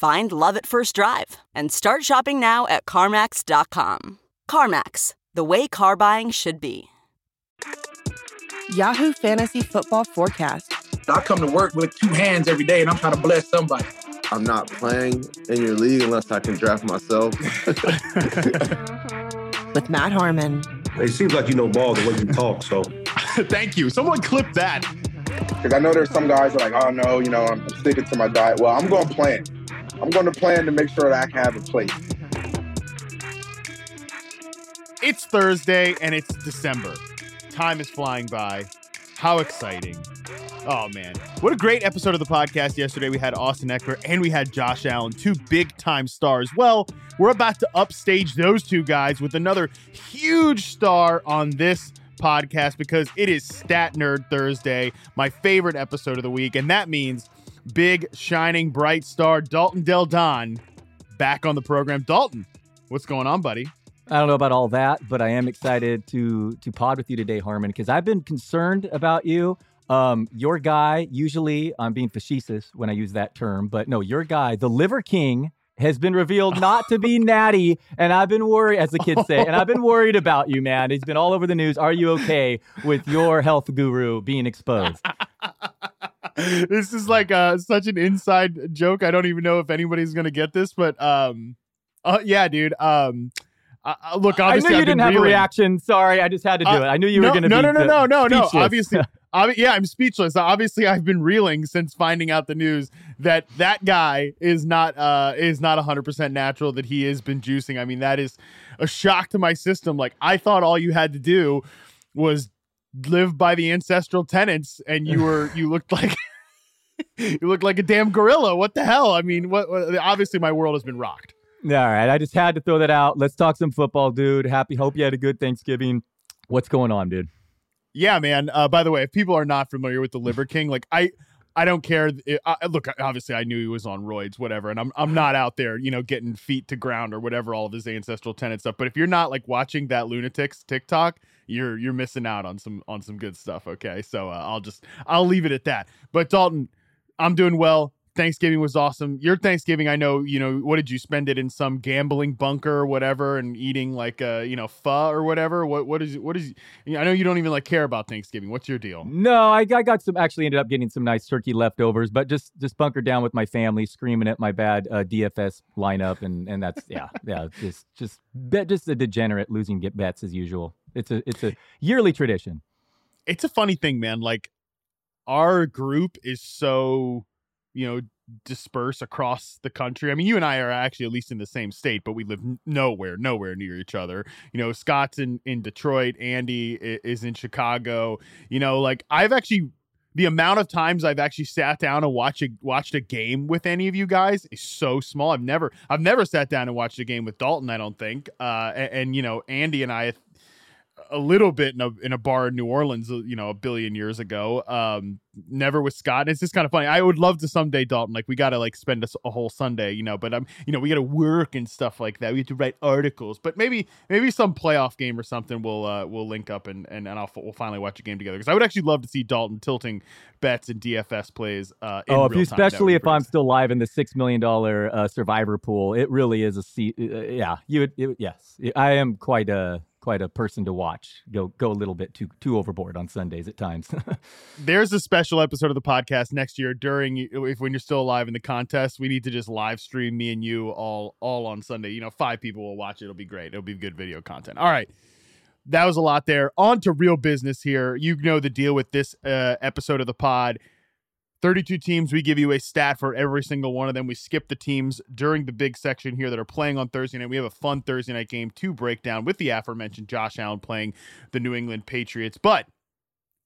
Find love at first drive and start shopping now at CarMax.com. CarMax, the way car buying should be. Yahoo Fantasy Football Forecast. I come to work with two hands every day and I'm trying to bless somebody. I'm not playing in your league unless I can draft myself. with Matt Harmon. It seems like you know ball the way you talk, so. Thank you. Someone clip that. Because I know there's some guys that are like, oh no, you know, I'm sticking to my diet. Well, I'm going to plan. I'm going to plan to make sure that I can have a plate. It's Thursday and it's December. Time is flying by. How exciting. Oh man. What a great episode of the podcast yesterday. We had Austin Ekeler and we had Josh Allen, two big time stars. Well, we're about to upstage those two guys with another huge star on this podcast because it is Stat Nerd Thursday, my favorite episode of the week. And that means big, shining, bright star Dalton Del Don back on the program. Dalton, what's going on, buddy? I don't know about all that, but I am excited to to pod with you today, Harmon, because I've been concerned about you. Um, your guy, usually I'm being facetious when I use that term, but no, your guy, the Liver King, has been revealed not to be natty, and I've been worried, as the kids say, and I've been worried about you, man. He's been all over the news. Are you okay with your health guru being exposed? this is like uh, such an inside joke. I don't even know if anybody's gonna get this, but um, uh, yeah, dude. Um, uh, look, obviously, I knew you I've didn't have reeling. a reaction. Sorry, I just had to do Uh, it. I knew you no, were going to no, no, no, no, no, no. speechless. Obviously, obvi- yeah, I'm speechless. Obviously, I've been reeling since finding out the news that that guy is not uh is not 100 percent natural. That he has been juicing. I mean, that is a shock to my system. Like I thought all you had to do was live by the ancestral tenets, and you were you looked like. You look like a damn gorilla. What the hell? I mean, what, what? Obviously, my world has been rocked. All right, I just had to throw that out. Let's talk some football, dude. Happy, hope you had a good Thanksgiving. What's going on, dude? Yeah, man. Uh, by the way, if people are not familiar with the Liver King, like I, I don't care. It, I, look, obviously, I knew he was on roids, whatever, and I'm I'm not out there, you know, getting feet to ground or whatever, all of his ancestral tenet stuff. But if you're not like watching that lunatic's TikTok, you're you're missing out on some on some good stuff. Okay, so uh, I'll just I'll leave it at that. But Dalton, I'm doing well. Thanksgiving was awesome. Your Thanksgiving, I know, you know, what did you spend it in some gambling bunker or whatever and eating like uh, you know, pho or whatever? What what is what is I know you don't even like care about Thanksgiving. What's your deal? No, I, I got some. Actually, ended up getting some nice turkey leftovers, but just just bunkered down with my family, screaming at my bad uh, DFS lineup, and and that's yeah, yeah, just just bet just a degenerate losing get bets as usual. It's a it's a yearly tradition. It's a funny thing, man. Like our group is so you know disperse across the country. I mean, you and I are actually at least in the same state, but we live nowhere, nowhere near each other. You know, Scott's in in Detroit, Andy is in Chicago. You know, like I've actually the amount of times I've actually sat down and watched a watched a game with any of you guys is so small. I've never I've never sat down and watched a game with Dalton. I don't think. Uh, and, and you know, Andy and I a little bit in a in a bar in New Orleans, uh, you know, a billion years ago. Um, never with Scott. And it's just kind of funny. I would love to someday, Dalton. Like we got to like spend a whole Sunday, you know. But I'm, you know, we got to work and stuff like that. We have to write articles. But maybe maybe some playoff game or something. We'll uh we'll link up and and, and I'll we'll finally watch a game together because I would actually love to see Dalton tilting bets and DFS plays. Uh, in oh, if you, real time. That would especially if I'm still live in the six million dollar uh, survivor pool, it really is a seat. Uh, yeah, you would. It, yes, I am quite uh quite a person to watch. Go go a little bit too too overboard on Sundays at times. There's a special episode of the podcast next year during if when you're still alive in the contest. We need to just live stream me and you all all on Sunday. You know, five people will watch it. It'll be great. It'll be good video content. All right. That was a lot there. On to real business here. You know the deal with this uh, episode of the pod. 32 teams. We give you a stat for every single one of them. We skip the teams during the big section here that are playing on Thursday night. We have a fun Thursday night game to break down with the aforementioned Josh Allen playing the New England Patriots. But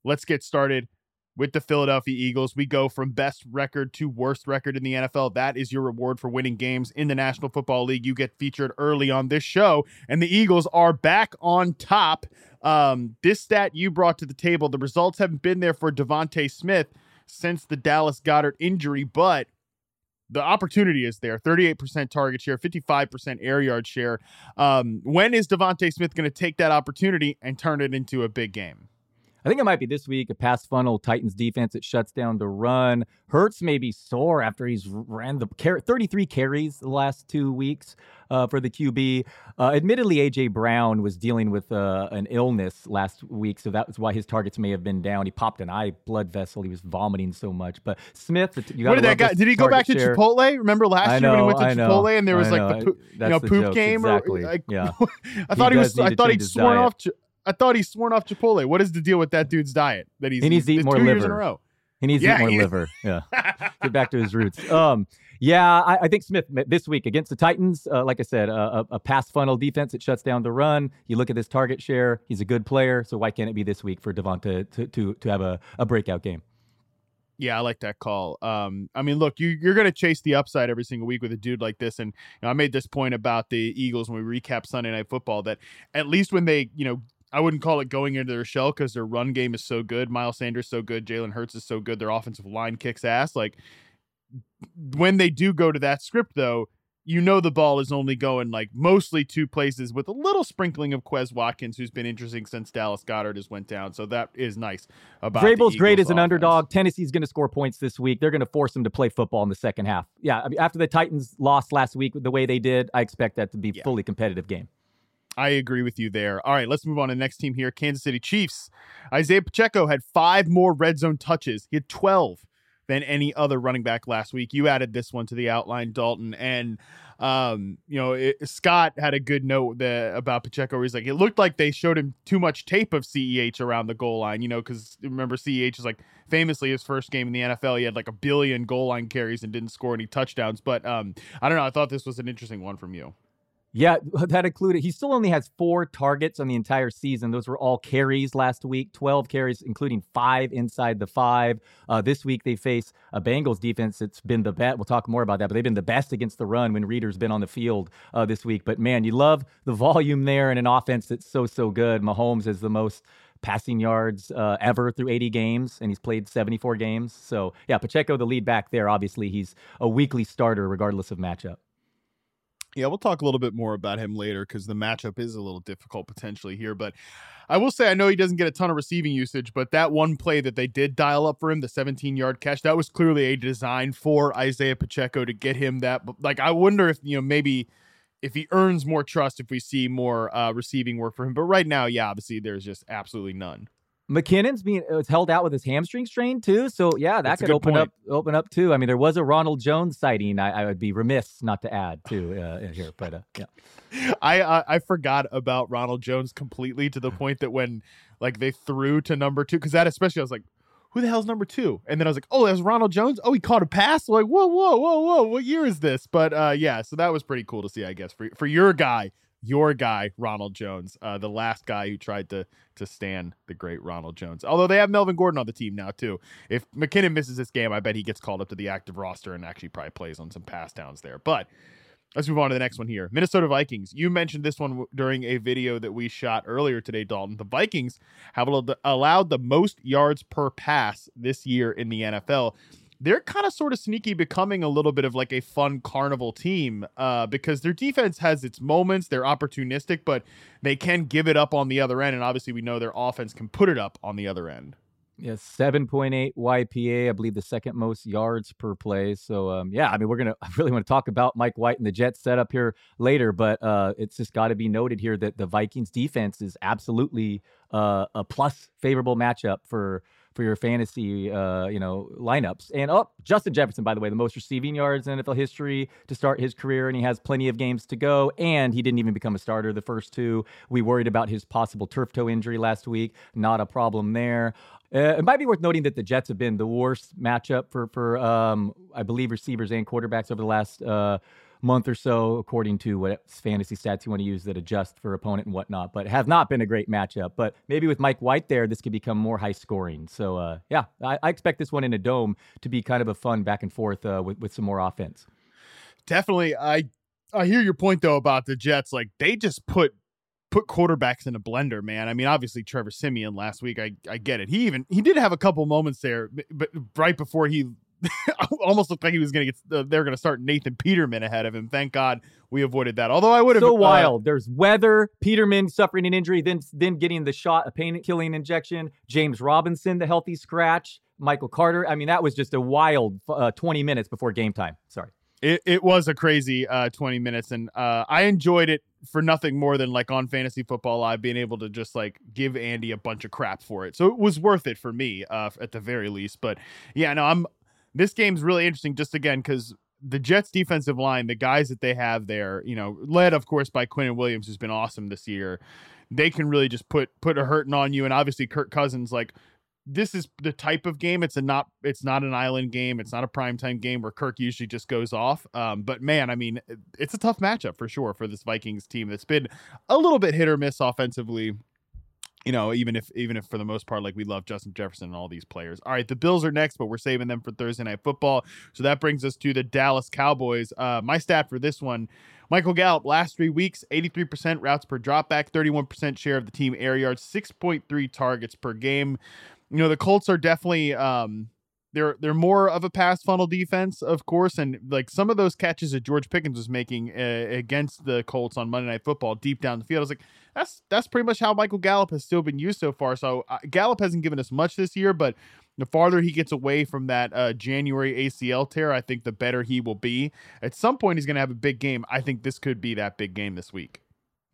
let's get started with the Philadelphia Eagles. We go from best record to worst record in the NFL. That is your reward for winning games in the National Football League. You get featured early on this show, and the Eagles are back on top. Um, this stat you brought to the table, the results haven't been there for DeVonta Smith since the Dallas Goedert injury, but the opportunity is there. 38% target share 55% air yard share. Um, when is DeVonta Smith going to take that opportunity and turn it into a big game I think it might be this week. A pass funnel Titans defense that shuts down the run. Hurts may be sore after he's ran the 33 carries the last two weeks uh, for the QB. Uh, admittedly, AJ Brown was dealing with uh, an illness last week, so that was why his targets may have been down. He popped an eye blood vessel. He was vomiting so much. But Smith, you what did that guy? Did he go back to share. Chipotle? Remember last know, year when he went to Chipotle and there was I like know. the poop, you know poop game? Exactly. Or, like, yeah. I thought He he, was. I thought he'd sworn diet. off. I thought he's sworn off Chipotle. What is the deal with that dude's diet? That he's He needs to eat more two years in a row. He needs Yeah, to eat more he- liver. Yeah. Get back to his roots. Um, yeah, I, I think Smith this week against the Titans, uh, like I said, uh, a, a pass funnel defense that shuts down the run. You look at this target share; he's a good player. So why can't it be this week for Devonta to to to have a, a breakout game? Yeah, I like that call. Um, I mean, look, you, you're going to chase the upside every single week with a dude like this. And you know, I made this point about the Eagles when we recap Sunday Night Football that at least when they, you know, I wouldn't call it going into their shell because their run game is so good. Miles Sanders so good. Jalen Hurts is so good. Their offensive line kicks ass. Like when they do go to that script, though, you know the ball is only going like mostly two places with a little sprinkling of Quez Watkins, who's been interesting since Dallas Goedert has went down. So that is nice about Vrabel's great as an offense. underdog. Tennessee's going to score points this week. They're going to force him to play football in the second half. Yeah, I mean, after the Titans lost last week the way they did, I expect that to be Yeah. fully competitive game. I agree with you there. All right, let's move on to the next team here Kansas City Chiefs. Isaiah Pacheco had five more red zone touches. He had 12 than any other running back last week. You added this one to the outline, Dalton. And, um, you know, it, Scott had a good note that, about Pacheco he's like, it looked like they showed him too much tape of CEH around the goal line, you know, because remember, CEH is like famously his first game in the NFL. He had like a billion goal line carries and didn't score any touchdowns. But um, I don't know. I thought this was an interesting one from you. Yeah, that included. He still only has four targets on the entire season. Those were all carries last week, 12 carries, including five inside the five. Uh, this week, they face a Bengals defense that's been the best. We'll talk more about that, but they've been the best against the run when Reader's been on the field uh, this week. But man, you love the volume there in an offense that's so, so good. Mahomes is the most passing yards uh, ever through 80 games, and he's played 74 games. So, yeah, Pacheco, the lead back there, obviously, he's a weekly starter regardless of matchup. Yeah, we'll talk a little bit more about him later because the matchup is a little difficult potentially here. But I will say, I know he doesn't get a ton of receiving usage, but that one play that they did dial up for him, the 17 yard catch, that was clearly a design for Isaiah Pacheco to get him that. but, Like, I wonder if, you know, maybe if he earns more trust if we see more uh, receiving work for him. But right now, yeah, obviously there's just absolutely none. McKinnon's being held out with his hamstring strain too, so yeah, that That's could open point. up open up too. I mean, there was a Ronald Jones sighting. I, I would be remiss not to add to uh, here, but uh, yeah. I uh, I forgot about Ronald Jones completely to the point that when like they threw to number two, because that especially I was like, who the hell's number two? And then I was like, oh, that was Ronald Jones. Oh, he caught a pass. Like, whoa, whoa, whoa, whoa, what year is this? But uh, yeah, so that was pretty cool to see, I guess, for for your guy, your guy, Ronald Jones, uh, the last guy who tried to to stand the great Ronald Jones. Although they have Melvin Gordon on the team now too. If McKinnon misses this game, I bet he gets called up to the active roster and actually probably plays on some pass downs there. But Let's move on to the next one here. Minnesota Vikings. You mentioned this one during a video that we shot earlier today, Dalton. The Vikings have allowed the most yards per pass this year in the NFL. They're kind of sort of sneaky becoming a little bit of like a fun carnival team uh, because their defense has its moments. They're opportunistic, but they can give it up on the other end. And obviously, we know their offense can put it up on the other end. Yeah, seven point eight YPA. I believe the second most yards per play. So um, yeah, I mean we're gonna I really want to talk about Mike White and the Jets setup here later, but uh, it's just got to be noted here that the Vikings defense is absolutely uh, a plus favorable matchup for for your fantasy, uh, you know, lineups. And oh, Justin Jefferson, by the way, the most receiving yards in NFL history to start his career, and he has plenty of games to go. And he didn't even become a starter the first two. We worried about his possible turf toe injury last week. Not a problem there. Uh, it might be worth noting that the Jets have been the worst matchup for for um, I believe receivers and quarterbacks over the last uh, month or so, according to what fantasy stats you want to use that adjust for opponent and whatnot. But has not been a great matchup. But maybe with Mike White there, this could become more high scoring. So uh, yeah, I, I, expect this one in a dome to be kind of a fun back and forth uh, with with some more offense. Definitely, I I hear your point though about the Jets. Like they just put put quarterbacks in a blender, man. I mean, obviously Trevor Siemian last week, I I get it. He even he did have a couple moments there, but right before he almost looked like he was going to get uh, they're going to start Nathan Peterman ahead of him. Thank God we avoided that. Although I would have so uh, wild. There's weather, Peterman suffering an injury, then then getting the shot, a pain killing injection. James Robinson, the healthy scratch. Michael Carter. I mean, that was just a wild uh, 20 minutes before game time. Sorry. It, it was a crazy uh, 20 minutes, and uh, I enjoyed it for nothing more than like on Fantasy Football Live being able to just like give Andy a bunch of crap for it. So it was worth it for me uh, at the very least. But yeah, no, I'm. This game's really interesting, just again because the Jets defensive line, the guys that they have there, you know, led of course by Quinnen Williams, who's been awesome this year. They can really just put put a hurting on you, and obviously Kirk Cousins, like this is the type of game. It's a not it's not an island game. It's not a primetime game where Kirk usually just goes off. Um, but man, I mean, it's a tough matchup for sure for this Vikings team that's been a little bit hit or miss offensively. You know, even if even if for the most part, like we love Justin Jefferson and all these players. All right, the Bills are next, but we're saving them for Thursday night football. So that brings us to the Dallas Cowboys. Uh, my stat for this one. Michael Gallup, last three weeks, 83% routes per dropback, 31% share of the team air yards, 6.3 targets per game you know the Colts are definitely um they're they're more of a pass funnel defense, of course, and like some of those catches that George Pickens was making uh, against the Colts on Monday Night Football, deep down the field, I was like, that's that's pretty much how Michael Gallup has still been used so far. So uh, Gallup hasn't given us much this year, but the farther he gets away from that uh, January ACL tear, I think the better he will be. At some point, he's going to have a big game. I think this could be that big game this week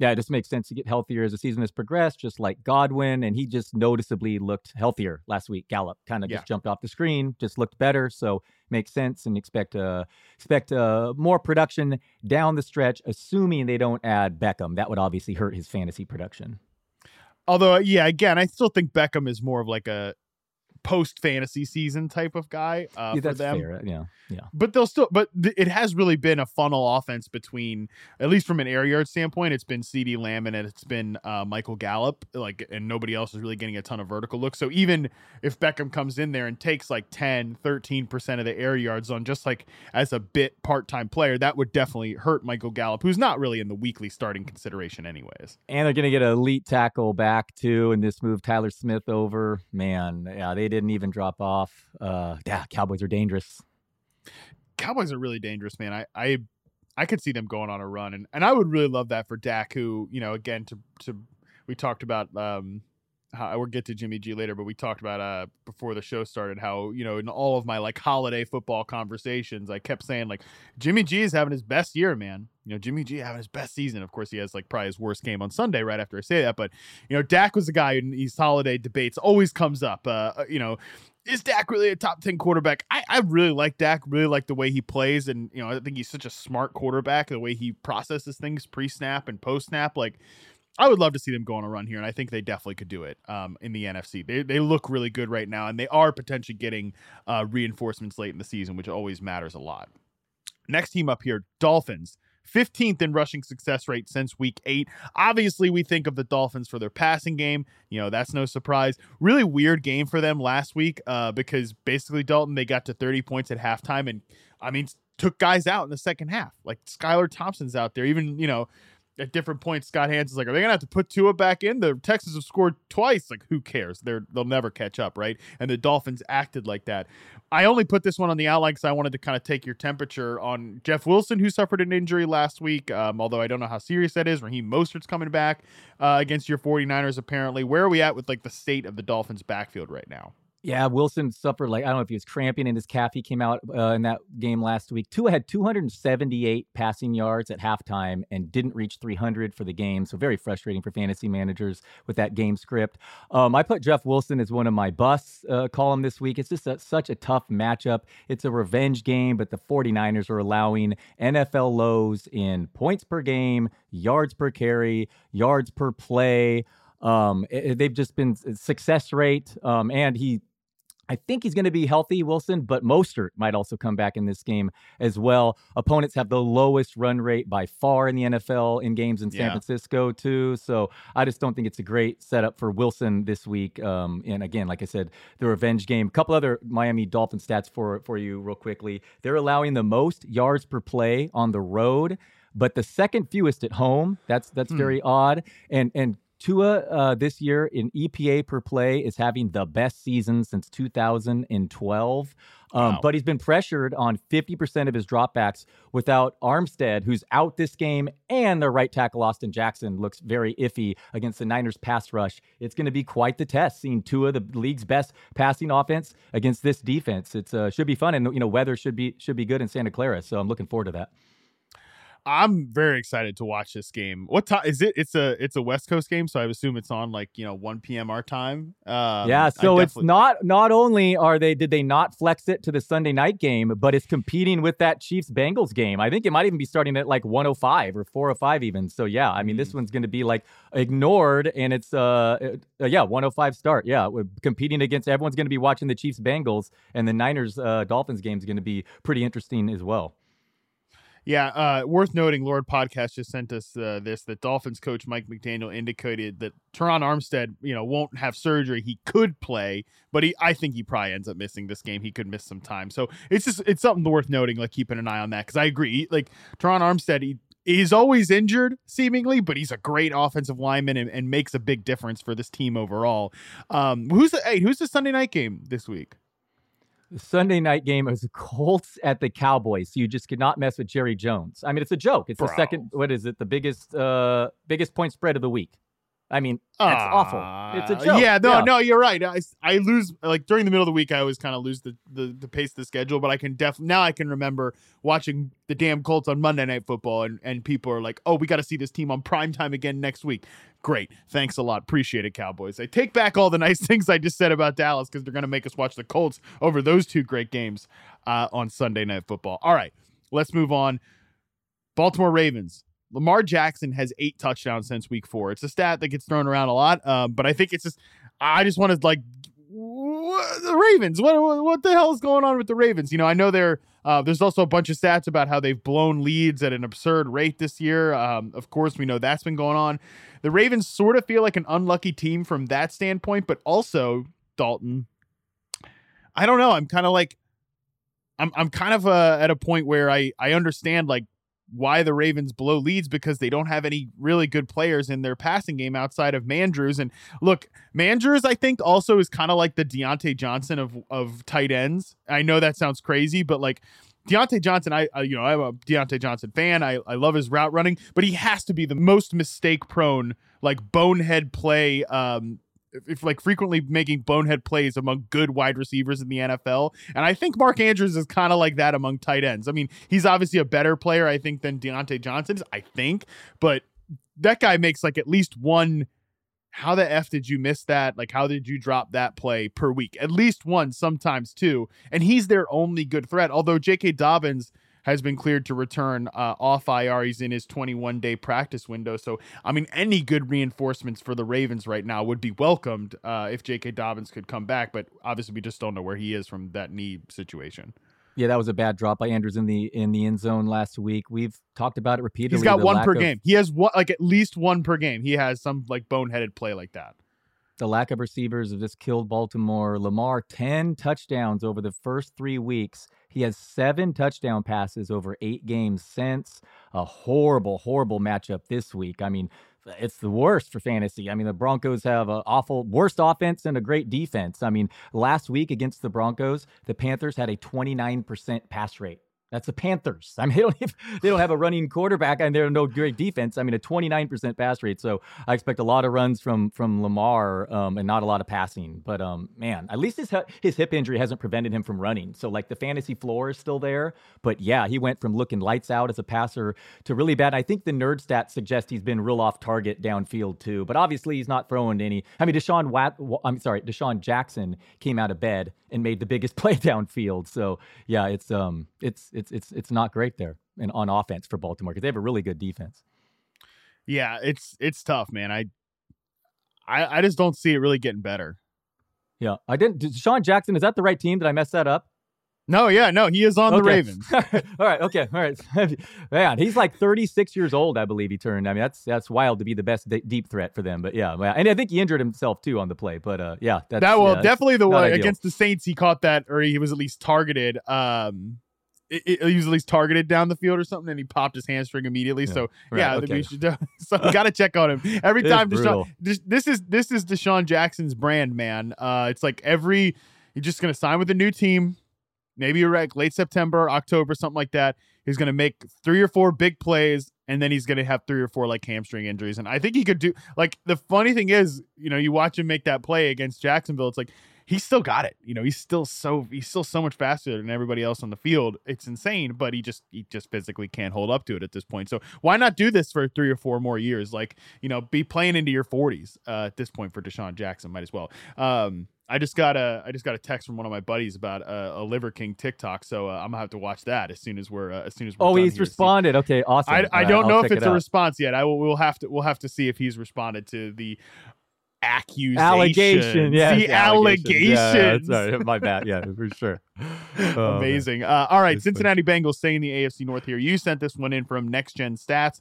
yeah, it just makes sense to get healthier as the season has progressed, just like Godwin. And he just noticeably looked healthier last week. Gallup kind of yeah. just jumped off the screen, just looked better. So makes sense and expect uh expect uh more production down the stretch, assuming they don't add Beckham. That would obviously hurt his fantasy production. Although, yeah, again, I still think Beckham is more of like a post fantasy season type of guy uh, yeah, for them. Fair. Yeah, yeah. But they'll still, but th- it has really been a funnel offense between, at least from an air yard standpoint, it's been CeeDee Lamb and it's been uh, Michael Gallup, like, and nobody else is really getting a ton of vertical looks. So even if Beckham comes in there and takes like 10, 13% of the air yards on just like as a bit part time player, that would definitely hurt Michael Gallup, who's not really in the weekly starting consideration, anyways. And they're going to get an elite tackle back too, and this move Tyler Smith over. Man, yeah, they didn't even drop off. Uh, yeah, Cowboys are dangerous. Cowboys are really dangerous, man. I, I, I could see them going on a run, and, and I would really love that for Dak, who you know, again, to to we talked about um, how we'll get to Jimmy G later, but we talked about uh before the show started how you know in all of my like holiday football conversations, I kept saying like Jimmy G is having his best year, man. You know, Jimmy G having his best season. Of course, he has like probably his worst game on Sunday right after I say that, but you know, Dak was the guy in these holiday debates always comes up. Uh, uh, you know, is Dak really a top 10 quarterback? I, I really like Dak, really like the way he plays. And, you know, I think he's such a smart quarterback, the way he processes things pre snap and post snap. Like, I would love to see them go on a run here, and I think they definitely could do it um, in the NFC. They, they look really good right now, and they are potentially getting uh, reinforcements late in the season, which always matters a lot. Next team up here, Dolphins. 15th in rushing success rate since week eight. Obviously, we think of the Dolphins for their passing game. You know, that's no surprise. Really weird game for them last week uh, because basically, Dalton, they got to 30 points at halftime and, I mean, took guys out in the second half. Like Skylar Thompson's out there. Even, you know, at different points, Scott Hans is like, "Are they gonna have to put Tua back in?" The Texans have scored twice. Like, who cares? They're they'll never catch up, right? And the Dolphins acted like that. I only put this one on the outline because I wanted to kind of take your temperature on Jeff Wilson, who suffered an injury last week. Um, although I don't know how serious that is. Raheem Mostert's coming back uh, against your 49ers, apparently. Where are we at with like the state of the Dolphins' backfield right now? Yeah, Wilson suffered like I don't know if he was cramping in his calf. He came out uh, in that game last week. Tua had 278 passing yards at halftime and didn't reach 300 for the game. So very frustrating for fantasy managers with that game script. Um, I put Jeff Wilson as one of my busts uh, column this week. It's just a, such a tough matchup. It's a revenge game, but the 49ers are allowing NFL lows in points per game, yards per carry, yards per play. Um, it, they've just been success rate, um, and he I think he's going to be healthy, Wilson, but Mostert might also come back in this game as well. Opponents have the lowest run rate by far in the NFL in games in San Yeah. Francisco, too. So I just don't think it's a great setup for Wilson this week. Um, and again, like I said, the revenge game. A couple other Miami Dolphin stats for, for you, real quickly. They're allowing the most yards per play on the road, but the second fewest at home. That's that's Hmm. very odd. And and Tua uh, this year in EPA per play is having the best season since 2012. Um, Wow. But he's been pressured on 50% of his dropbacks without Armstead, who's out this game, and their right tackle Austin Jackson looks very iffy against the Niners pass rush. It's going to be quite the test seeing Tua, the league's best passing offense, against this defense. It's uh, should be fun, and you know weather should be should be good in Santa Clara. So I'm looking forward to that. I'm very excited to watch this game. What time is it? It's a it's a West Coast game, so I assume it's on like you know 1 p.m. our time. Um, yeah, so it's not not only are they did they not flex it to the Sunday night game, but it's competing with that Chiefs Bengals game. I think it might even be starting at like 105 or 405 even. So yeah, I mean Mm. this one's going to be like ignored and it's uh, uh yeah, 105 start. Yeah, we're competing against everyone's going to be watching the Chiefs Bengals and the Niners uh, Dolphins game is going to be pretty interesting as well. Yeah, uh, worth noting, Lord Podcast just sent us uh, this that Dolphins coach Mike McDaniel indicated that Teron Armstead, you know, won't have surgery. He could play, but he, I think he probably ends up missing this game. He could miss some time, so it's just it's something worth noting. Like keeping an eye on that because I agree. Like Teron Armstead, he, he's always injured seemingly, but he's a great offensive lineman and, and makes a big difference for this team overall. Um, who's the hey, who's the Sunday night game this week? The Sunday night game is the Colts at the Cowboys. So you just could not mess with Jerry Jones. I mean, it's a joke. It's the second. What is it? The biggest, uh, biggest point spread of the week. I mean, that's awful. It's a Uh, joke. Yeah, no, no, you're right. I, I lose like during the middle of the week. I always kind of lose the, the the pace of the schedule, but I can def now I can remember watching the damn Colts on Monday Night Football, and and people are like, "Oh, we got to see this team on prime time again next week." Great, thanks a lot, appreciate it, Cowboys. I take back all the nice things I just said about Dallas because they're gonna make us watch the Colts over those two great games uh, on Sunday Night Football. All right, let's move on. Baltimore Ravens. Lamar Jackson has eight touchdowns since week four. It's a stat that gets thrown around a lot, um, but I think it's just I just want to like the Ravens. What, what what the hell is going on with the Ravens? You know, I know they're uh, there's also a bunch of stats about how they've blown leads at an absurd rate this year. Um, of course, we know that's been going on. The Ravens sort of feel like an unlucky team from that standpoint, but also Dalton. I don't know. I'm kind of like I'm I'm kind of uh, at a point where I I understand like why the Ravens blow leads because they don't have any really good players in their passing game outside of Mandrews. And look, Mandrews, I think also is kind of like the Diontae Johnson of of tight ends. I know that sounds crazy, but like Diontae Johnson, I, I you know I'm a Diontae Johnson fan. I I love his route running, but he has to be the most mistake prone, like bonehead play. Um, if, if like frequently making bonehead plays among good wide receivers in the NFL. And I think Mark Andrews is kind of like that among tight ends. I mean, he's obviously a better player, I think, than Diontae Johnson is, I think, but that guy makes like at least one. How the F did you miss that? Like, how did you drop that play per week? At least one, sometimes two. And he's their only good threat. Although J.K. Dobbins has been cleared to return uh, off IR. He's in his 21 day practice window. So, I mean, any good reinforcements for the Ravens right now would be welcomed uh, if J.K. Dobbins could come back. But obviously, we just don't know where he is from that knee situation. Yeah, that was a bad drop by Andrews in the in the end zone last week. We've talked about it repeatedly. He's got one per of- game. He has one, like at least one per game. He has some like boneheaded play like that. the lack of receivers have just killed Baltimore. Lamar, 10 touchdowns over the first three weeks. He has seven touchdown passes over eight games since. A horrible, horrible matchup this week. I mean, it's the worst for fantasy. I mean, the Broncos have an awful, worst offense and a great defense. I mean, last week against the Broncos, the Panthers had a 29% pass rate. That's the Panthers. I mean, they don't have, they don't have a running quarterback, and they're no great defense. I mean, a 29% pass rate. So I expect a lot of runs from from Lamar, um, and not a lot of passing. But um, man, at least his his hip injury hasn't prevented him from running. So like the fantasy floor is still there. But yeah, he went from looking lights out as a passer to really bad. I think the nerd stats suggest he's been real off target downfield too. But obviously, he's not throwing any. I mean, Deshaun Watt. I'm sorry, DeSean Jackson came out of bed and made the biggest play downfield. So yeah, it's um, it's it's it's it's it's not great there and on offense for Baltimore because they have a really good defense. Yeah, it's it's tough, man. I I I just don't see it really getting better. Yeah, I didn't. Sean Jackson is that the right team? Did I mess that up? No, yeah, no, he is on okay. the Ravens. all right, okay, all right. Man, he's like 36 years old, I believe he turned. I mean, that's that's wild to be the best d- deep threat for them. But yeah, and I think he injured himself too on the play. But uh, yeah, that well, yeah, definitely the one against the Saints, he caught that, or he was at least targeted. Um, it, it, he was at least targeted down the field or something, and he popped his hamstring immediately. Yeah, so right, yeah, okay. we should so you got to check on him every time. DeSean, this, this is this is DeSean Jackson's brand, man. Uh, it's like every you're just gonna sign with a new team maybe like late September, October, something like that. He's to make three or four big plays, and then he's to have three or four like hamstring injuries. And I think he could do like the funny thing is, you know, you watch him make that play against Jacksonville. It's like he's still got it. You know, he's still so he's still so much faster than everybody else on the field. It's insane, but he just he just physically can't hold up to it at this point. So why not do this for three or four more years? Like you know, be playing into your forties uh, at this point for DeSean Jackson. Might as well. Um, I just got a I just got a text from one of my buddies about a, a Liver King TikTok, so uh, I'm gonna have to watch that as soon as we're uh, as soon as we're oh he's here. responded. Okay, awesome. I, I don't know if it's a response yet. I will we'll have to we'll have to see if he's responded to the accusation. Allegation, yeah. The allegations. allegations. Yeah, sorry, my bad. Yeah, for sure. Oh, Amazing. Uh, all right, Cincinnati funny. Bengals staying in the AFC North here. You sent this one in from Next Gen Stats.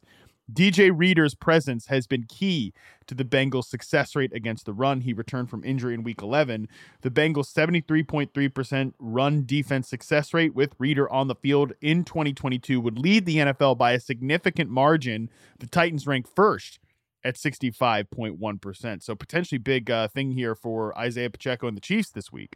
DJ Reader's presence has been key to the Bengals' success rate against the run. He returned from injury in week 11. The Bengals' 73.3% run defense success rate with Reader on the field in 2022 would lead the NFL by a significant margin. The Titans rank first at 65.1%. So potentially big uh, thing here for Isaiah Pacheco and the Chiefs this week.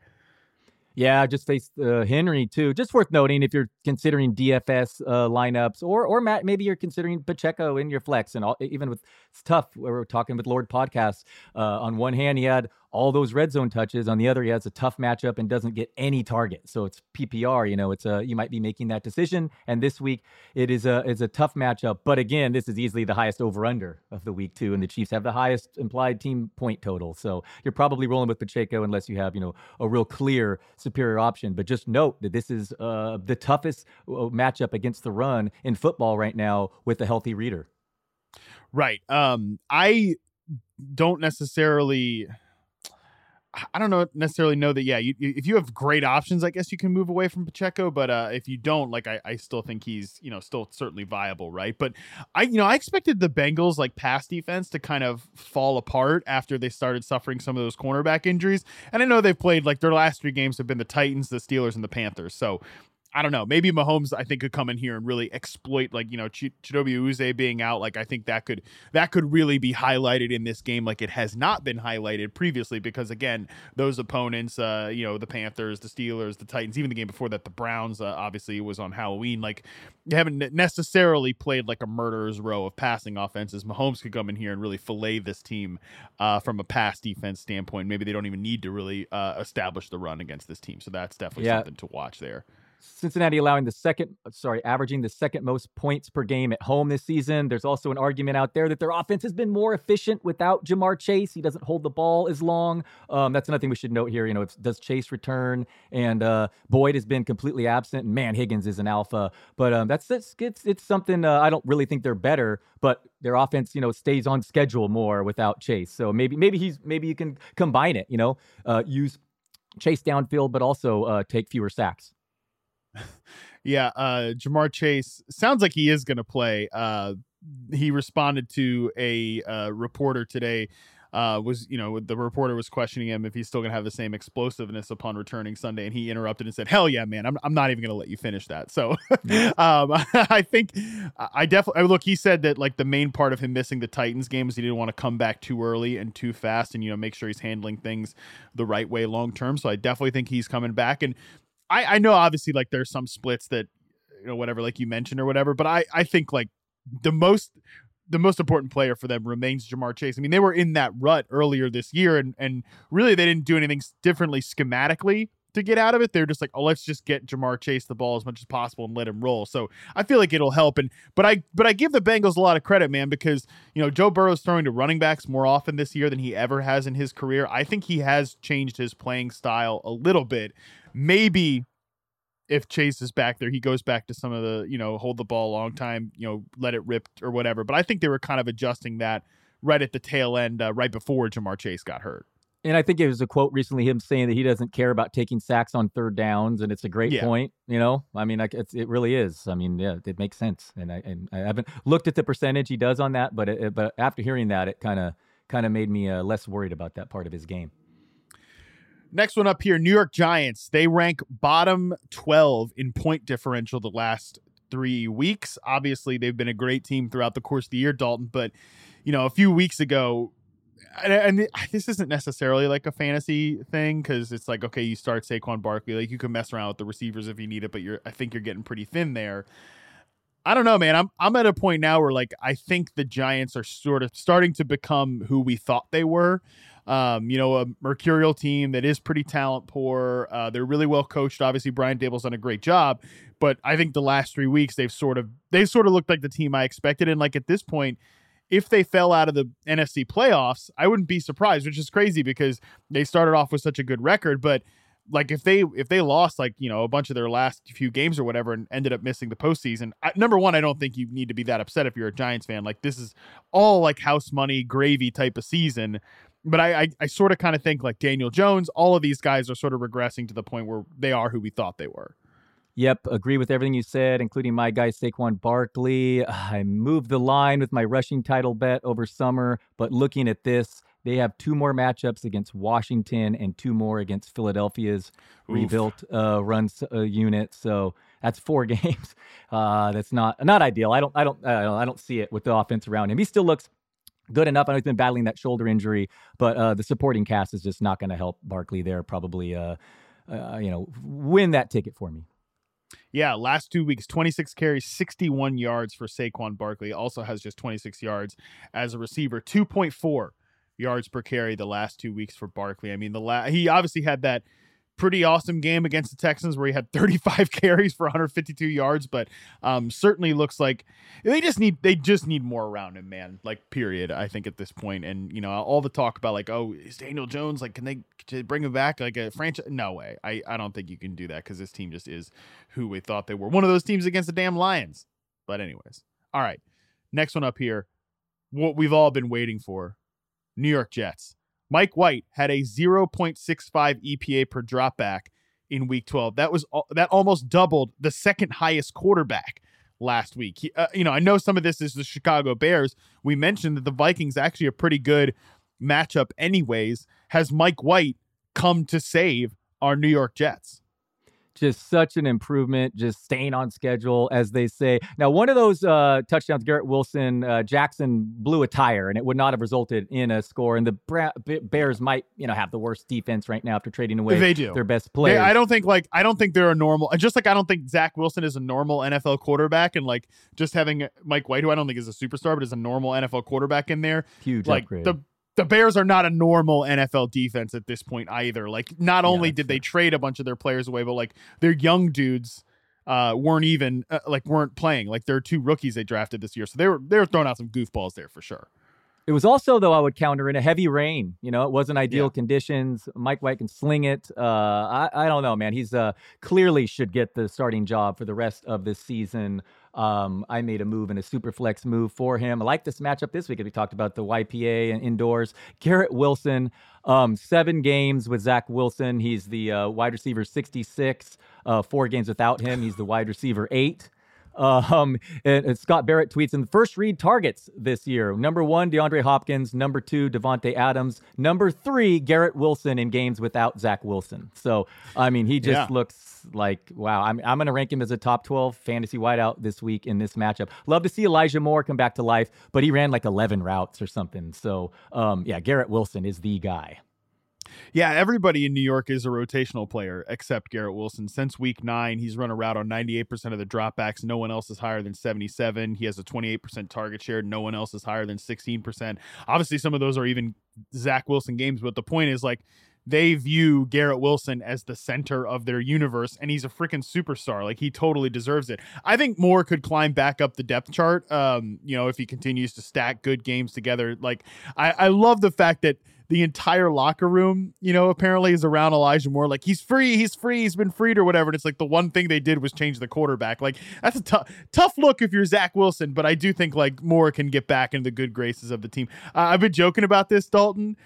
Yeah, just faced uh, Henry too. Just worth noting if you're considering DFS uh, lineups, or or Matt, maybe you're considering Pacheco in your flex, and all, even with it's tough. We are talking with Lord Podcast. Uh, on one hand, he had all those red zone touches. On the other, he has a tough matchup and doesn't get any target. So it's PPR. You know, it's a you might be making that decision. And this week, it is a is a tough matchup. But again, this is easily the highest over under of the week too, and the Chiefs have the highest implied team point total. So you're probably rolling with Pacheco unless you have you know a real clear superior option. But just note that this is uh, the toughest uh, matchup against the run in football right now with a healthy reader. Right. Um, I don't necessarily I don't know necessarily know that. Yeah, you, if you have great options, I guess you can move away from Pacheco. But uh, if you don't, like, I, I still think he's you know still certainly viable, right? But I you know I expected the Bengals like pass defense to kind of fall apart after they started suffering some of those cornerback injuries. And I know they've played like their last three games have been the Titans, the Steelers, and the Panthers. So I don't know. Maybe Mahomes, I think, could come in here and really exploit, like you know, Ch- Chidobe Awuzie being out. Like I think that could that could really be highlighted in this game, like it has not been highlighted previously. Because again, those opponents, uh, you know, the Panthers, the Steelers, the Titans, even the game before that, the Browns, uh, obviously was on Halloween. Like they haven't necessarily played like a murderer's row of passing offenses. Mahomes could come in here and really fillet this team uh, from a pass defense standpoint. Maybe they don't even need to really uh, establish the run against this team. So that's definitely yeah. something to watch there. Cincinnati allowing the second, sorry, averaging the second most points per game at home this season. There's also an argument out there that their offense has been more efficient without Ja'Marr Chase. He doesn't hold the ball as long. Um, that's another thing we should note here. You know, does Chase return? And uh, Boyd has been completely absent. And man, Higgins is an alpha. But um, that's it's it's, it's something uh, I don't really think they're better, but their offense, you know, stays on schedule more without Chase. So maybe maybe he's maybe you can combine it. You know, uh, use Chase downfield, but also uh, take fewer sacks yeah, uh, Ja'Marr Chase sounds like he is going to play. Uh, he responded to a uh, reporter today. Uh, was you know the reporter was questioning him if he's still gonna have the same explosiveness upon returning Sunday, and he interrupted and said, "Hell yeah, man! I'm I'm not even gonna let you finish that." So, um, I think I definitely look. He said that like the main part of him missing the Titans game was he didn't want to come back too early and too fast, and you know make sure he's handling things the right way long term. So I definitely think he's coming back, and I, I know obviously like there's some splits that you know whatever like you mentioned or whatever. But I I think like the most the most important player for them remains Ja'Marr Chase. I mean, they were in that rut earlier this year, and and really they didn't do anything differently schematically to get out of it. They're just like, oh, let's just get Ja'Marr Chase the ball as much as possible and let him roll. So I feel like it'll help. And but I but I give the Bengals a lot of credit, man, because you know Joe Burrow's throwing to running backs more often this year than he ever has in his career. I think he has changed his playing style a little bit. Maybe if Chase is back there, he goes back to some of the, you know, hold the ball a long time, you know, let it rip or whatever. But I think they were kind of adjusting that right at the tail end, uh, right before Ja'Marr Chase got hurt. And I think it was a quote recently, him saying that he doesn't care about taking sacks on third downs, and it's a great Yeah. point. You know, I mean, it really is. I mean, yeah, it makes sense. And I and I haven't looked at the percentage he does on that, but it, but after hearing that, it kind of kind of made me uh, less worried about that part of his game. Next one up here New York Giants. They rank bottom 12 in point differential the last three weeks. Obviously, they've been a great team throughout the course of the year, Dalton. But, you know, a few weeks ago, and, and this isn't necessarily like a fantasy thing because it's like, okay, you start Saquon Barkley. Like you can mess around with the receivers if you need it, but you're, I think you're getting pretty thin there. I don't know, man. I'm I'm at a point now where like I think the Giants are sort of starting to become who we thought they were. Um, you know, a mercurial team that is pretty talent poor. Uh, they're really well coached. Obviously, Brian Daboll's done a great job, but I think the last three weeks they've sort of they sort of looked like the team I expected. And like at this point, if they fell out of the NFC playoffs, I wouldn't be surprised, which is crazy because they started off with such a good record, but like if they if they lost like you know a bunch of their last few games or whatever and ended up missing the postseason, I, number one, I don't think you need to be that upset if you're a Giants fan. Like this is all like house money gravy type of season. But I I, I sort of kind of think like Daniel Jones, all of these guys are sort of regressing to the point where they are who we thought they were. Yep, agree with everything you said, including my guy Saquon Barkley. I moved the line with my rushing title bet over summer, but looking at this, they have two more matchups against Washington and two more against Philadelphia's Oof. rebuilt uh, runs uh, unit. So that's four games. Uh, that's not not ideal. I don't I don't I don't see it with the offense around him. He still looks good enough. I know he's been battling that shoulder injury, but uh, the supporting cast is just not going to help Barkley there. Probably, uh, uh, you know, win that ticket for me. Yeah, last two weeks, 26 carries, 61 yards for Saquon Barkley. Also has just 26 yards as a receiver, 2.4 yards per carry the last two weeks for Barkley. I mean, the la- he obviously had that pretty awesome game against the Texans where he had 35 carries for 152 yards, but um, certainly looks like they just need they just need more around him, man. Like period. I think at this point, and you know all the talk about like, oh, is Daniel Jones like can they can they bring him back like a franchise? No way. I I don't think you can do that because this team just is who we thought they were. One of those teams against the damn Lions. But anyways, all right. Next one up here, what we've all been waiting for, New York Jets. Mike White had a 0.65 EPA per dropback in Week 12. That was that almost doubled the second highest quarterback last week. He, uh, you know, I know some of this is the Chicago Bears. We mentioned that the Vikings actually a pretty good matchup, anyways. Has Mike White come to save our New York Jets? Just such an improvement, just staying on schedule, as they say. Now, one of those uh, touchdowns, Garrett Wilson, uh, Jackson blew a tire, and it would not have resulted in a score. And the Bra- Bears might, you know, have the worst defense right now after trading away They do. their best players. I don't think like I don't think they're a normal. and Just like I don't think Zach Wilson is a normal NFL quarterback, and like just having Mike White, who I don't think is a superstar, but is a normal NFL quarterback in there. Huge like upgrade. the the Bears are not a normal NFL defense at this point either. Like not only that's did they trade a bunch of their players away, but like their young dudes uh weren't even uh, like weren't playing. Like there are two rookies they drafted this year, so they were they were throwing out some goofballs there for sure. It was also, though, I would counter in a heavy rain. You know, it wasn't ideal Yeah. conditions. Mike White can sling it. Uh, I, I don't know, man. He's uh, clearly should get the starting job for the rest of this season. Um, I made a move and a super flex move for him. I like this matchup this week we talked about the YPA and indoors. Garrett Wilson, um, seven games with Zach Wilson. He's the uh, wide receiver 66. Uh, four games without him, he's the wide receiver eight. Um, and, and Scott Barrett tweets in the first read targets this year. Number one, DeAndre Hopkins. Number two, Davante Adams. Number three, Garrett Wilson in games without Zach Wilson. So, I mean, he just Yeah. looks like, wow. I'm, I'm going to rank him as a top 12 fantasy wideout this week in this matchup. Love to see Elijah Moore come back to life, but he ran like 11 routes or something. So, um, yeah, Garrett Wilson is the guy. Yeah, everybody in New York is a rotational player except Garrett Wilson. Since week nine, he's run a route on 98% of the dropbacks. No one else is higher than 77. He has a 28% target share. No one else is higher than 16%. Obviously, some of those are even Zach Wilson games, but the point is like they view Garrett Wilson as the center of their universe, and he's a freaking superstar. Like he totally deserves it. I think Moore could climb back up the depth chart. Um, you know, if he continues to stack good games together. Like I, I love the fact that the entire locker room, you know, apparently is around Elijah Moore. Like he's free, he's free, he's been freed or whatever. And it's like the one thing they did was change the quarterback. Like that's a tough tough look if you're Zach Wilson, but I do think like Moore can get back into the good graces of the team. Uh, I've been joking about this, Dalton.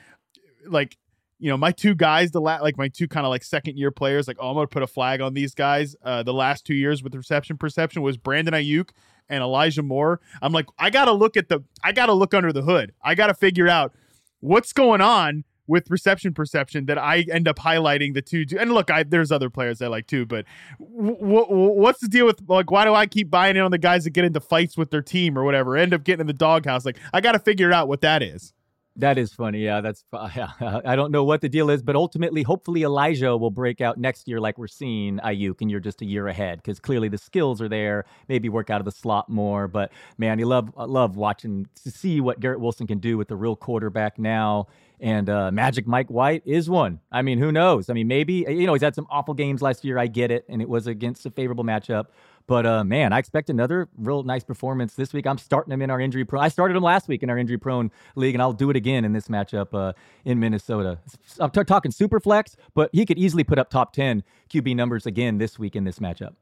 Like you know, my two guys, the la- like my two kind of like second year players, like oh, I'm gonna put a flag on these guys. Uh, the last two years with reception perception was Brandon Aiyuk and Elijah Moore. I'm like, I gotta look at the, I gotta look under the hood. I gotta figure out what's going on with reception perception that I end up highlighting the two. And look, I there's other players I like too, but w- w- what's the deal with like why do I keep buying in on the guys that get into fights with their team or whatever, end up getting in the doghouse? Like I got to figure out what that is. That is funny. Yeah, that's. Yeah, I don't know what the deal is, but ultimately, hopefully, Elijah will break out next year, like we're seeing Aiyuk, and you're just a year ahead because clearly the skills are there. Maybe work out of the slot more, but man, you love love watching to see what Garrett Wilson can do with the real quarterback now. And uh, Magic Mike White is one. I mean, who knows? I mean, maybe you know he's had some awful games last year. I get it, and it was against a favorable matchup. But uh, man, I expect another real nice performance this week. I'm starting him in our injury prone. I started him last week in our injury prone league, and I'll do it again in this matchup uh, in Minnesota. I'm t- talking super flex, but he could easily put up top 10 QB numbers again this week in this matchup.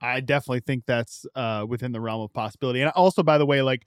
I definitely think that's uh, within the realm of possibility. And also, by the way, like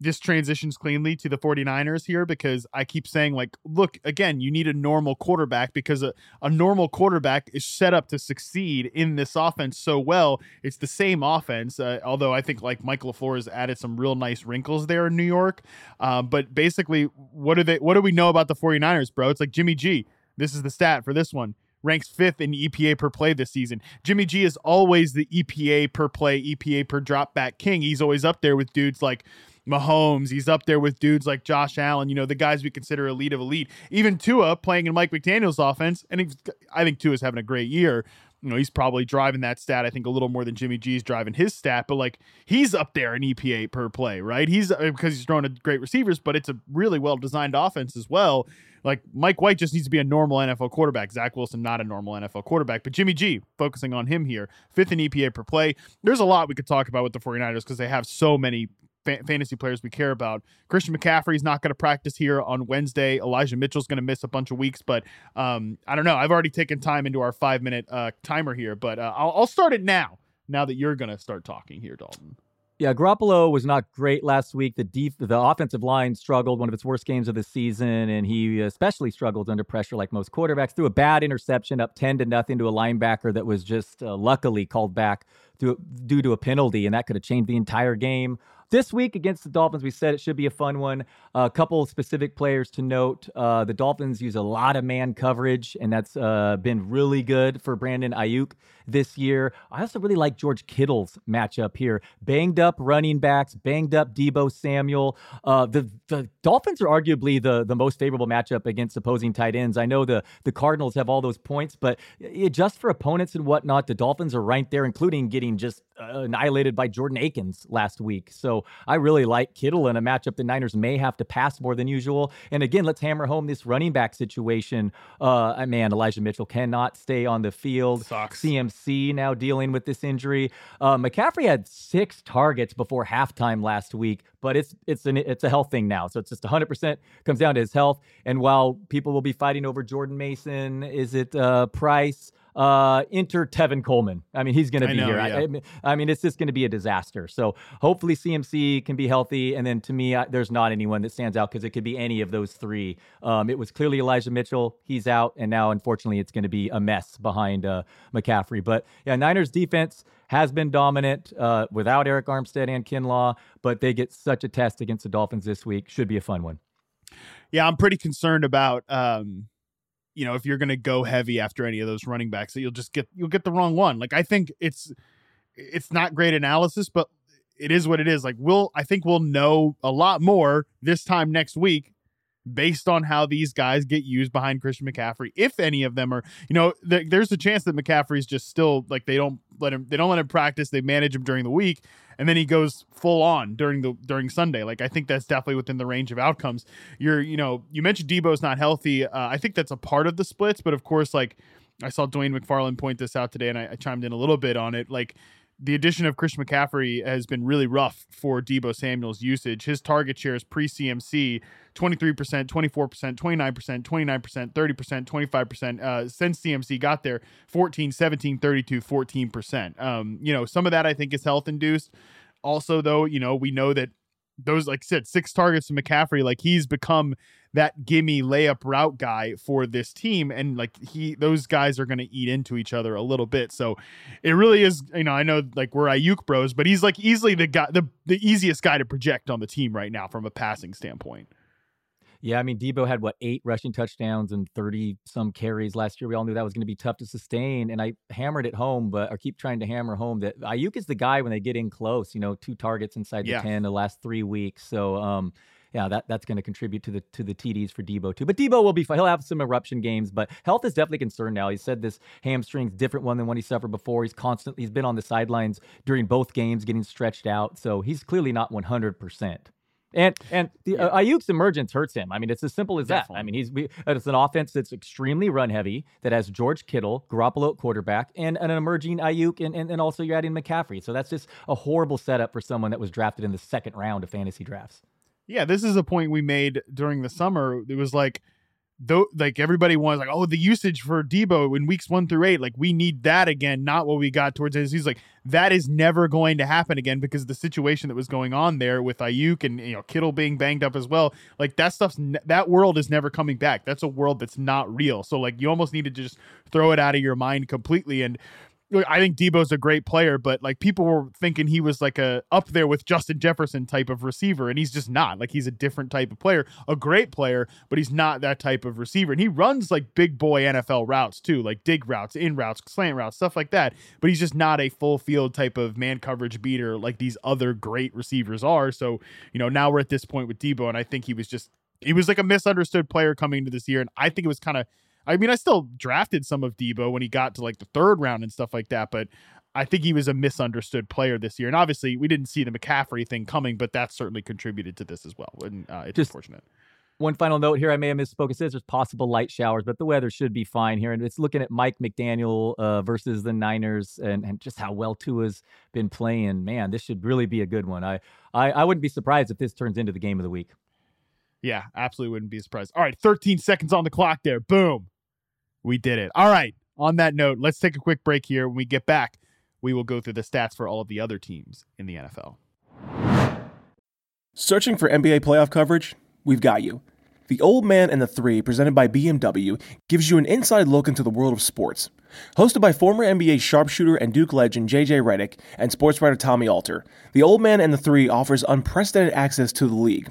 this transitions cleanly to the 49ers here because I keep saying, like, look, again, you need a normal quarterback because a, a normal quarterback is set up to succeed in this offense so well. It's the same offense, uh, although I think like Michael LaFleur has added some real nice wrinkles there in New York. Uh, but basically, what do they what do we know about the 49ers, bro? It's like Jimmy G. This is the stat for this one ranks fifth in EPA per play this season. Jimmy G is always the EPA per play, EPA per drop back king. He's always up there with dudes like Mahomes. He's up there with dudes like Josh Allen, you know, the guys we consider elite of elite. Even Tua playing in Mike McDaniel's offense, and I think Tua's having a great year. You know, he's probably driving that stat, I think, a little more than Jimmy G's driving his stat, but like he's up there in EPA per play, right? He's uh, because he's throwing to great receivers, but it's a really well designed offense as well. Like Mike White just needs to be a normal NFL quarterback. Zach Wilson, not a normal NFL quarterback, but Jimmy G, focusing on him here, fifth in EPA per play. There's a lot we could talk about with the 49ers because they have so many fa- fantasy players we care about. Christian McCaffrey's not going to practice here on Wednesday. Elijah Mitchell's going to miss a bunch of weeks, but um, I don't know. I've already taken time into our five minute uh, timer here, but uh, I'll, I'll start it now. Now that you're going to start talking here, Dalton. Yeah, Garoppolo was not great last week. The def- the offensive line struggled, one of its worst games of the season, and he especially struggled under pressure like most quarterbacks. Threw a bad interception up 10 to nothing to a linebacker that was just uh, luckily called back to, due to a penalty, and that could have changed the entire game. This week against the Dolphins, we said it should be a fun one. A uh, couple specific players to note. Uh, the Dolphins use a lot of man coverage, and that's uh, been really good for Brandon Aiyuk this year. I also really like George Kittle's matchup here. Banged up running backs, banged up Deebo Samuel. Uh, the the Dolphins are arguably the the most favorable matchup against opposing tight ends. I know the the Cardinals have all those points, but just for opponents and whatnot, the Dolphins are right there, including getting just uh, annihilated by Jordan Akins last week. So I really like Kittle in a matchup the Niners may have to pass more than usual. And again, let's hammer home this running back situation. Uh, man, Elijah Mitchell cannot stay on the field. Sucks. CMC now dealing with this injury. Uh, McCaffrey had six targets before halftime last week, but it's it's an it's a health thing now. So it's just 100% comes down to his health. And while people will be fighting over Jordan Mason, is it uh, Price? Uh, enter Tevin Coleman. I mean, he's going to be know, here. yeah. I, I, mean, it's just going to be a disaster. So hopefully CMC can be healthy. And then to me, I, there's not anyone that stands out because it could be any of those three. Um, it was clearly Elijah Mitchell. He's out. And now, unfortunately, it's going to be a mess behind uh, McCaffrey. But yeah, Niners defense has been dominant uh, without Arik Armstead and Kinlaw, but they get such a test against the Dolphins this week. Should be a fun one. Yeah, I'm pretty concerned about um, you know if you're going to go heavy after any of those running backs that you'll just get you'll get the wrong one. Like i think it's it's not great analysis but it is what it is. Like we'll i think we'll know a lot more this time next week based on how these guys get used behind Christian McCaffrey. If any of them are, you know, th- there's a chance that McCaffrey's just still like they don't let him they don't let him practice, they manage him during the week and then he goes full on during the during Sunday. Like I think that's definitely within the range of outcomes. You're, you know, you mentioned Deebo's not healthy. Uh, I think that's a part of the splits, but of course like I saw Dwain McFarland point this out today and I, I chimed in a little bit on it. Like the addition of Chris McCaffrey has been really rough for Deebo Samuel's usage. His target shares pre CMC 23%, 24%, 29%, 29%, 30%, 25%. Uh, since CMC got there, 14, 17, 32, 14%. Um, you know, some of that I think is health induced. Also, though, you know, we know that those, like I said, six targets to McCaffrey, like he's become that gimme layup route guy for this team. And like he, those guys are going to eat into each other a little bit. So it really is, you know, I know like we're Aiyuk bros, but he's like easily the guy, the, the easiest guy to project on the team right now from a passing standpoint. Yeah, I mean, Deebo had what eight rushing touchdowns and thirty some carries last year. We all knew that was going to be tough to sustain, and I hammered it home, but I keep trying to hammer home that Aiyuk is the guy when they get in close. You know, two targets inside yeah. the ten the last three weeks. So, um, yeah, that that's going to contribute to the to the TDs for Deebo too. But Deebo will be fine. He'll have some eruption games, but health is definitely concerned now. He said this hamstring's different one than one he suffered before. He's constantly he's been on the sidelines during both games, getting stretched out. So he's clearly not one hundred percent. And and the, yeah. uh, Aiyuk's emergence hurts him. I mean, it's as simple as Definitely. that. I mean, he's we, it's an offense that's extremely run heavy that has George Kittle, Garoppolo at quarterback, and, and an emerging Aiyuk, and, and and also you're adding McCaffrey. So that's just a horrible setup for someone that was drafted in the second round of fantasy drafts. Yeah, this is a point we made during the summer. It was like though like everybody was like, oh, the usage for Deebo in weeks one through eight, like we need that again, not what we got towards his. He's like, that is never going to happen again because the situation that was going on there with Aiyuk and you know Kittle being banged up as well. Like that stuff's ne- that world is never coming back. That's a world that's not real. So like you almost need to just throw it out of your mind completely. And I think Deebo's a great player, but like people were thinking he was like a up there with Justin Jefferson type of receiver, and he's just not. Like he's a different type of player, a great player, but he's not that type of receiver. And he runs like big boy NFL routes too, like dig routes, in routes, slant routes, stuff like that. But he's just not a full field type of man coverage beater like these other great receivers are. So you know now we're at this point with Deebo, and I think he was just he was like a misunderstood player coming into this year, and I think it was kind of I mean, I still drafted some of Deebo when he got to like the third round and stuff like that, but I think he was a misunderstood player this year. And obviously, we didn't see the McCaffrey thing coming, but that certainly contributed to this as well. And uh, it's Just unfortunate. One final note here, I may have misspoke. It says there's possible light showers, but the weather should be fine here. And it's looking at Mike McDaniel uh, versus the Niners and, and just how well Tua's been playing. Man, this should really be a good one. I, I, I wouldn't be surprised if this turns into the game of the week. Yeah, absolutely wouldn't be surprised. All right, 13 seconds on the clock there. Boom. We did it. All right. On that note, let's take a quick break here. When we get back, we will go through the stats for all of the other teams in the NFL. Searching for NBA playoff coverage? We've got you. The Old Man and the Three, presented by BMW, gives you an inside look into the world of sports. Hosted by former NBA sharpshooter and Duke legend JJ Redick and sports writer Tommy Alter, The Old Man and the Three offers unprecedented access to the league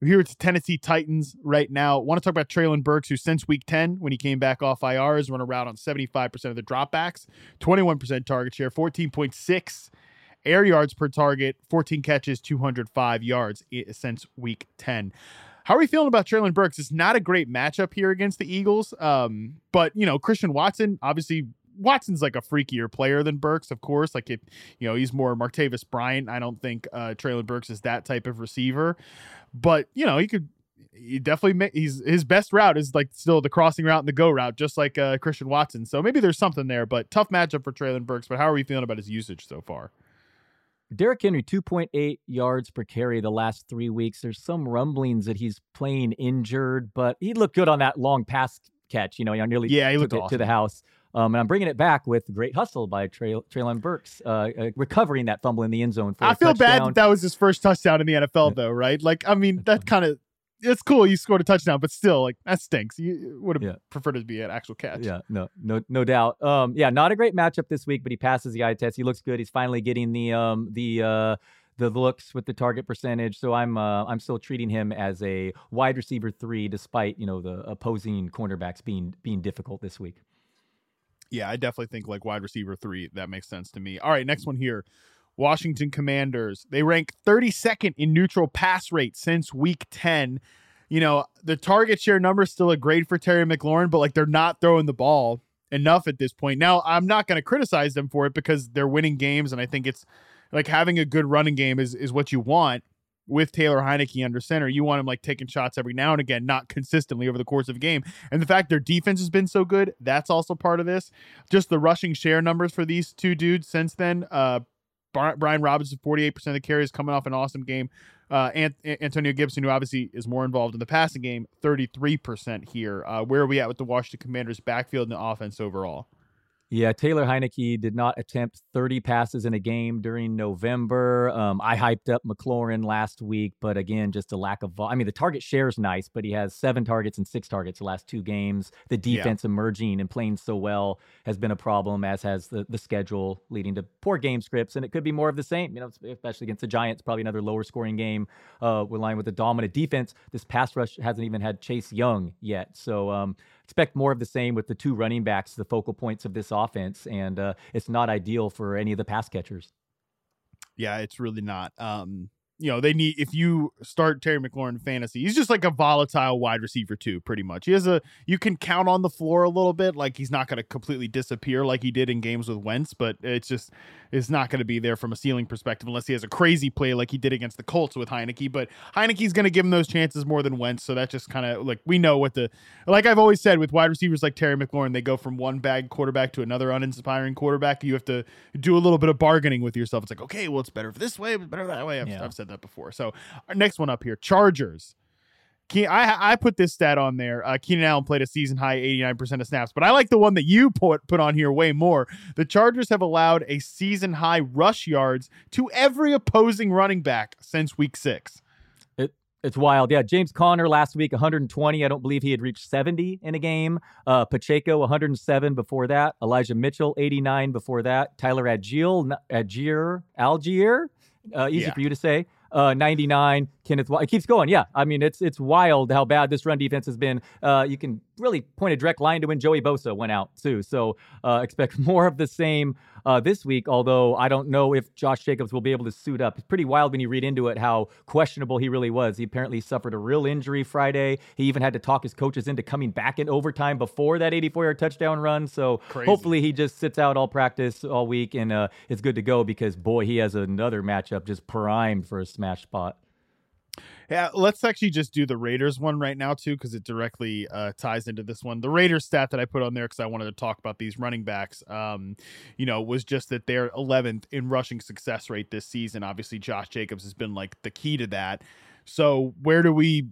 We're here with the Tennessee Titans right now. Want to talk about Treylon Burks, who since week 10, when he came back off IR, has run around on 75% of the dropbacks, 21% target share, 14.6 air yards per target, 14 catches, 205 yards since week 10. How are we feeling about Treylon Burks? It's not a great matchup here against the Eagles. Um, but, you know, Christian Watson, obviously Watson's like a freakier player than Burks, of course. Like if you know he's more Martavis Bryant. I don't think uh Treylon Burks is that type of receiver, but you know he could. He definitely make, he's his best route is like still the crossing route and the go route, just like uh, Christian Watson. So maybe there's something there, but tough matchup for Treylon Burks. But how are we feeling about his usage so far? Derrick Henry, 2.8 yards per carry the last three weeks. There's some rumblings that he's playing injured, but he looked good on that long pass catch. You know, he nearly yeah, he took it awesome. to the house. Um, and I'm bringing it back with great hustle by Tray- Treylon Burks, uh, uh, recovering that fumble in the end zone. For I feel touchdown. bad that that was his first touchdown in the NFL, though, right? Like, I mean, that kind of it's cool you scored a touchdown, but still, like that stinks. You would have Yeah. preferred it to be an actual catch. Yeah, no, no, no doubt. Um, yeah, not a great matchup this week, but he passes the eye test. He looks good. He's finally getting the um the uh the looks with the target percentage. So I'm uh, I'm still treating him as a wide receiver three, despite you know the opposing cornerbacks being being difficult this week. Yeah, I definitely think like wide receiver three. That makes sense to me. All right, next one here. Washington Commanders. They rank 32nd in neutral pass rate since week 10. You know, the target share number is still a grade for Terry McLaurin, but like they're not throwing the ball enough at this point. Now, I'm not going to criticize them for it because they're winning games, and I think it's like having a good running game is is what you want with Taylor Heinicke under center. You want him like taking shots every now and again, not consistently over the course of a game. And the fact their defense has been so good, that's also part of this. Just the rushing share numbers for these two dudes since then. Uh, Brian Robinson, 48% of the carries coming off an awesome game. Uh, Ant- Antonio Gibson, who obviously is more involved in the passing game, 33% here. Uh, where are we at with the Washington Commanders backfield and the offense overall? Yeah, Taylor Heinicke did not attempt 30 passes in a game during November. Um, I hyped up McLaurin last week, but again, just a lack of. Vol- I mean, the target share is nice, but he has seven targets and six targets the last two games. The defense emerging and playing so well has been a problem, as has the the schedule, leading to poor game scripts. And it could be more of the same, you know, especially against the Giants. Probably another lower scoring game. Uh, we're line with a dominant defense. This pass rush hasn't even had Chase Young yet, so um, expect more of the same with the two running backs, the focal points of this offense, and uh, it's not ideal for any of the pass catchers. Yeah, it's really not. Um, you know, they need if you start Terry McLaurin fantasy, he's just like a volatile wide receiver too, pretty much. He has a you can count on the floor a little bit, like he's not going to completely disappear like he did in games with Wentz, but it's just it's not going to be there from a ceiling perspective unless he has a crazy play like he did against the Colts with Heinicke. But Heinicke's going to give him those chances more than Wentz, so that just kind of like we know what the like I've always said with wide receivers like Terry McLaurin, they go from one bag quarterback to another uninspiring quarterback. You have to do a little bit of bargaining with yourself. It's like okay, well it's better this way, it's better that way. I've, Yeah. I've said that before. So our next one up here, Chargers. Ke- I I put this stat on there. Uh, Keenan Allen played a season high 89% of snaps, but I like the one that you put put on here way more. The Chargers have allowed a season high rush yards to every opposing running back since week six. It it's wild. Yeah, James Conner last week 120. I don't believe he had reached 70 in a game. Uh, Pacheco 107 before that. Elijah Mitchell 89 before that. Tyler Agier, Algier, uh, easy Yeah. for you to say. Uh, 99. Kenneth, it keeps going. Yeah, I mean it's it's wild how bad this run defense has been. Uh, you can really point a direct line to when Joey Bosa went out too. So uh, expect more of the same uh, this week. Although I don't know if Josh Jacobs will be able to suit up. It's pretty wild when you read into it how questionable he really was. He apparently suffered a real injury Friday. He even had to talk his coaches into coming back in overtime before that 84-yard touchdown run. So Crazy. hopefully he just sits out all practice all week and uh, is good to go because boy, he has another matchup just primed for a smash spot. Yeah, let's actually just do the Raiders one right now too, because it directly uh, ties into this one. The Raiders stat that I put on there because I wanted to talk about these running backs, um, you know, was just that they're 11th in rushing success rate this season. Obviously, Josh Jacobs has been like the key to that. So where do we?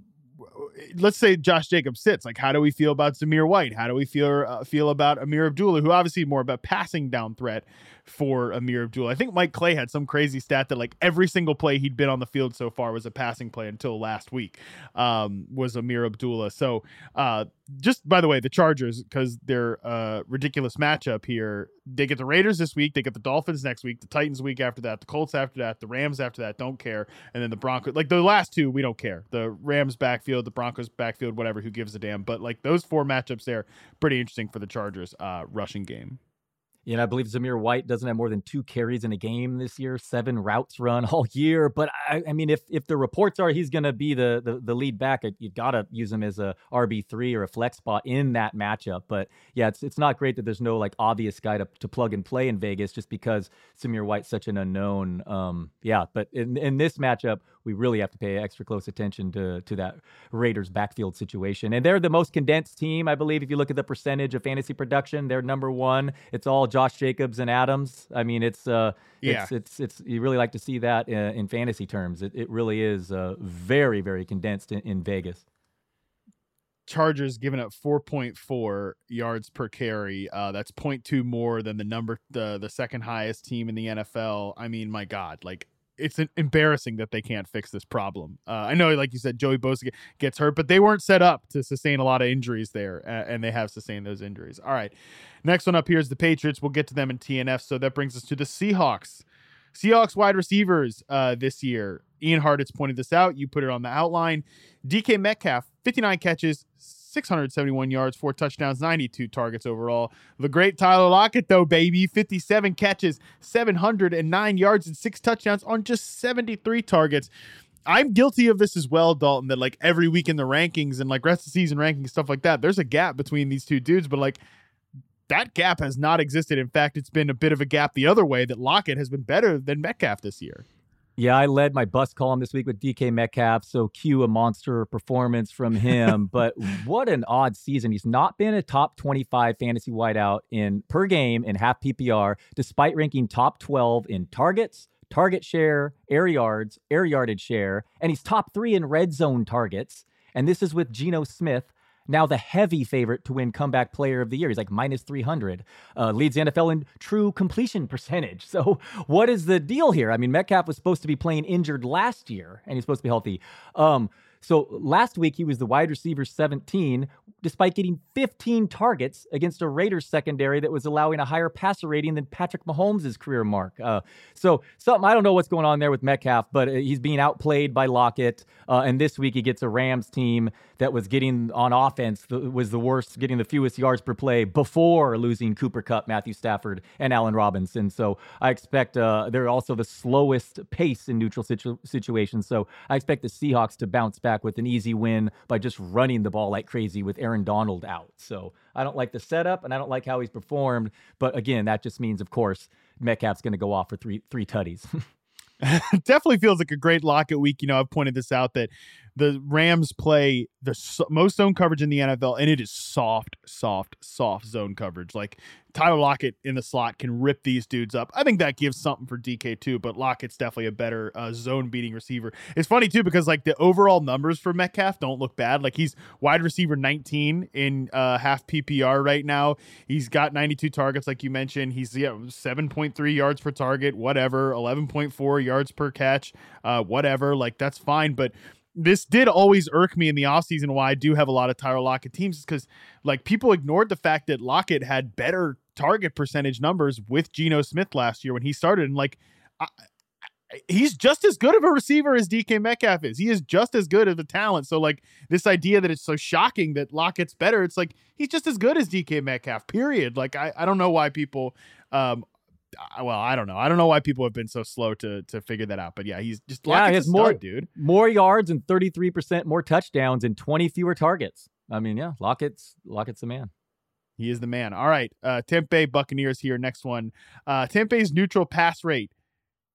Let's say Josh Jacobs sits. Like, how do we feel about Zamir White? How do we feel uh, feel about Ameer Abdullah, who obviously more about passing down threat for Ameer Abdullah? I think Mike Clay had some crazy stat that like every single play he'd been on the field so far was a passing play until last week. Um, was Ameer Abdullah. So, uh, just by the way, the Chargers because they're a ridiculous matchup here. They get the Raiders this week. They get the Dolphins next week. The Titans week after that. The Colts after that. The Rams after that. Don't care. And then the Broncos. Like the last two, we don't care. The Rams backfield, the Broncos backfield, whatever. Who gives a damn? But like those four matchups there, pretty interesting for the Chargers uh, rushing game. Yeah, and I believe Zamir White doesn't have more than two carries in a game this year, seven routes run all year. But I, I mean, if if the reports are he's going to be the, the the lead back, you've got to use him as a RB three or a flex spot in that matchup. But yeah, it's it's not great that there's no like obvious guy to, to plug and play in Vegas just because Zamir White's such an unknown. Um, yeah, but in in this matchup, we really have to pay extra close attention to to that Raiders backfield situation. And they're the most condensed team, I believe. If you look at the percentage of fantasy production, they're number one. It's all Josh Jacobs and Adams. I mean, it's uh, Yeah. it's it's it's you really like to see that uh, in fantasy terms. It it really is uh, very very condensed in, in Vegas. Chargers giving up 4.4 yards per carry. Uh, that's 0.2 more than the number the the second highest team in the NFL. I mean, my God, like it's embarrassing that they can't fix this problem. Uh, I know, like you said, Joey Bosa gets hurt, but they weren't set up to sustain a lot of injuries there, and they have sustained those injuries. All right, next one up here is the Patriots. We'll get to them in TNF. So that brings us to the Seahawks. Seahawks wide receivers uh, this year. Ian Hartitz pointed this out. You put it on the outline. DK Metcalf, 59 catches, 671 yards, four touchdowns, 92 targets overall. The great Tyler Lockett, though, baby, 57 catches, 709 yards, and six touchdowns on just 73 targets. I'm guilty of this as well, Dalton, that like every week in the rankings and like rest of season rankings, stuff like that, there's a gap between these two dudes, but like that gap has not existed. In fact, it's been a bit of a gap the other way that Lockett has been better than Metcalf this year. Yeah, I led my bus column this week with DK Metcalf, so cue a monster performance from him. but what an odd season. He's not been a top 25 fantasy wideout in per game in half PPR, despite ranking top 12 in targets, target share, air yards, air yardage share, and he's top three in red zone targets. And this is with Geno Smith, now the heavy favorite to win comeback player of the year. He's like minus 300, uh, leads the NFL in true completion percentage. So, what is the deal here? I mean, Metcalf was supposed to be playing injured last year and he's supposed to be healthy. Um, so last week he was the wide receiver 17, despite getting 15 targets against a Raiders secondary that was allowing a higher passer rating than Patrick Mahomes' career mark. Uh, so something I don't know what's going on there with Metcalf, but uh, he's being outplayed by Lockett. Uh, and this week he gets a Rams team that was getting on offense was the worst, getting the fewest yards per play before losing Cooper Kupp, Matthew Stafford, and Allen Robinson. So I expect uh, they're also the slowest pace in neutral situ- situations. So I expect the Seahawks to bounce back back with an easy win by just running the ball like crazy with Aaron Donald out. So I don't like the setup and I don't like how he's performed. But again, that just means, of course, Metcalf's going to go off for three three tutties. definitely feels like a great Lockett week. You know, I've pointed this out that the Rams play the so- most zone coverage in the NFL, and it is soft, soft, soft zone coverage. Like Tyler Lockett in the slot can rip these dudes up. I think that gives something for DK too, but Lockett's definitely a better uh, zone beating receiver. It's funny too because like the overall numbers for Metcalf don't look bad. Like he's wide receiver 19 in uh, half PPR right now. He's got 92 targets, like you mentioned. He's yeah 7.3 yards per target, whatever, 11.4 yards per catch, uh, whatever. Like that's fine, but this did always irk me in the offseason why I do have a lot of Tyler Lockett teams is because like people ignored the fact that Lockett had better target percentage numbers with Geno Smith last year when he started. And like I, he's just as good of a receiver as DK Metcalf is. He is just as good of a talent. So like this idea that it's so shocking that Lockett's better, it's like he's just as good as DK Metcalf. Period. Like I, I don't know why people um well, I don't know. I don't know why people have been so slow to to figure that out. But yeah, he's just yeah, he has more dude, more yards and thirty three percent more touchdowns and twenty fewer targets. I mean, yeah, Lockett's Lockett's the man. He is the man. All right, uh, Bay Buccaneers here. Next one, uh, Bay's neutral pass rate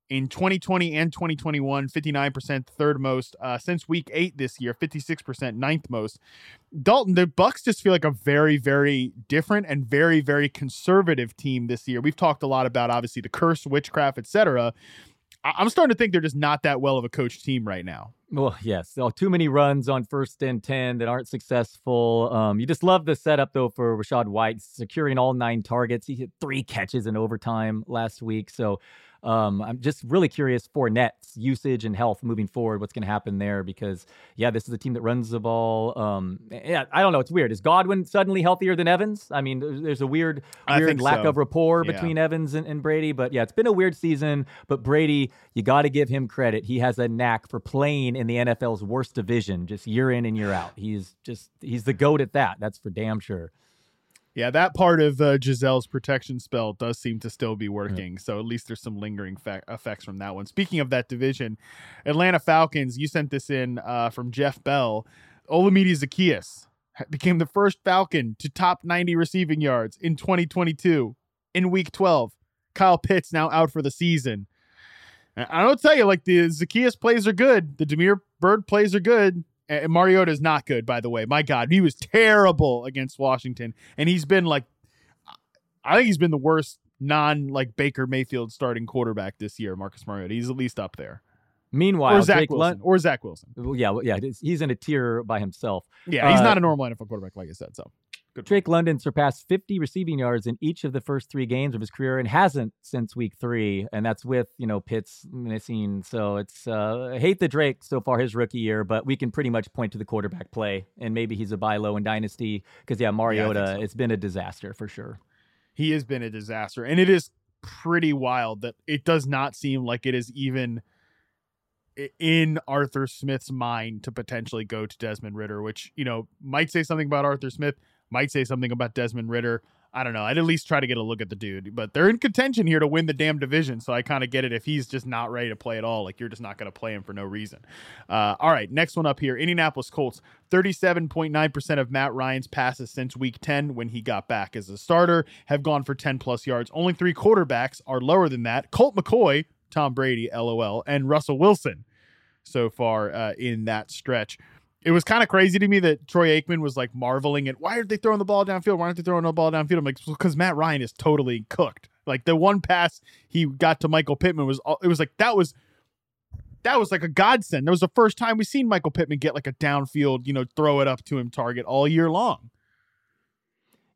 in 2020 and 2021 59% third most uh, since week 8 this year 56% ninth most dalton the bucks just feel like a very very different and very very conservative team this year we've talked a lot about obviously the curse witchcraft etc i'm starting to think they're just not that well of a coach team right now well, yes. So too many runs on first and 10 that aren't successful. Um, you just love the setup, though, for Rachaad White securing all nine targets. He hit three catches in overtime last week. So um, I'm just really curious for Nets usage and health moving forward. What's going to happen there? Because yeah, this is a team that runs the ball. Um, yeah, I don't know. It's weird. Is Godwin suddenly healthier than Evans? I mean, there's, a weird, weird lack so. of rapport yeah. between Evans and, and Brady. But yeah, it's been a weird season. But Brady, you got to give him credit. He has a knack for playing in the NFL's worst division, just year in and year out. He's just he's the goat at that. That's for damn sure. Yeah, that part of uh, Gisele's protection spell does seem to still be working. Yeah. So at least there's some lingering fa- effects from that one. Speaking of that division, Atlanta Falcons, you sent this in uh, from Jeff Bell. Olamide Zaccheaus became the first Falcon to top 90 receiving yards in 2022 in week 12. Kyle Pitts now out for the season. I don't tell you, like the Zaccheaus plays are good. The Damiere Byrd plays are good. And Mariota is not good, by the way. My God, he was terrible against Washington, and he's been like, I think he's been the worst non like Baker Mayfield starting quarterback this year. Marcus Mariota, he's at least up there. Meanwhile, or Zach Jake Wilson, Lund- or Zach Wilson. Well, Yeah, yeah, he's in a tier by himself. Yeah, he's Uh, not a normal NFL quarterback, like I said. So Good Drake London surpassed 50 receiving yards in each of the first three games of his career and hasn't since week three. And that's with, you know, Pitts missing. So it's, uh, I hate the Drake so far his rookie year, but we can pretty much point to the quarterback play. And maybe he's a buy low in Dynasty because, yeah, Mariota, so. it's been a disaster for sure. He has been a disaster. And it is pretty wild that it does not seem like it is even in Arthur Smith's mind to potentially go to Desmond Ridder, which, you know, might say something about Arthur Smith might say something about Desmond Ridder. I don't know. I'd at least try to get a look at the dude, but they're in contention here to win the damn division. So I kind of get it if he's just not ready to play at all. Like you're just not going to play him for no reason. Uh, all right, next one up here Indianapolis Colts. 37.9% of Matt Ryan's passes since week 10 when he got back as a starter have gone for 10 plus yards. Only three quarterbacks are lower than that Colt McCoy, Tom Brady, LOL, and Russell Wilson so far uh, in that stretch it was kind of crazy to me that Troy Aikman was like marveling at why aren't they throwing the ball downfield? Why aren't they throwing the ball downfield? I'm like, because Matt Ryan is totally cooked. Like the one pass he got to Michael Pittman was it was like that was that was like a godsend. That was the first time we seen Michael Pittman get like a downfield, you know, throw it up to him target all year long.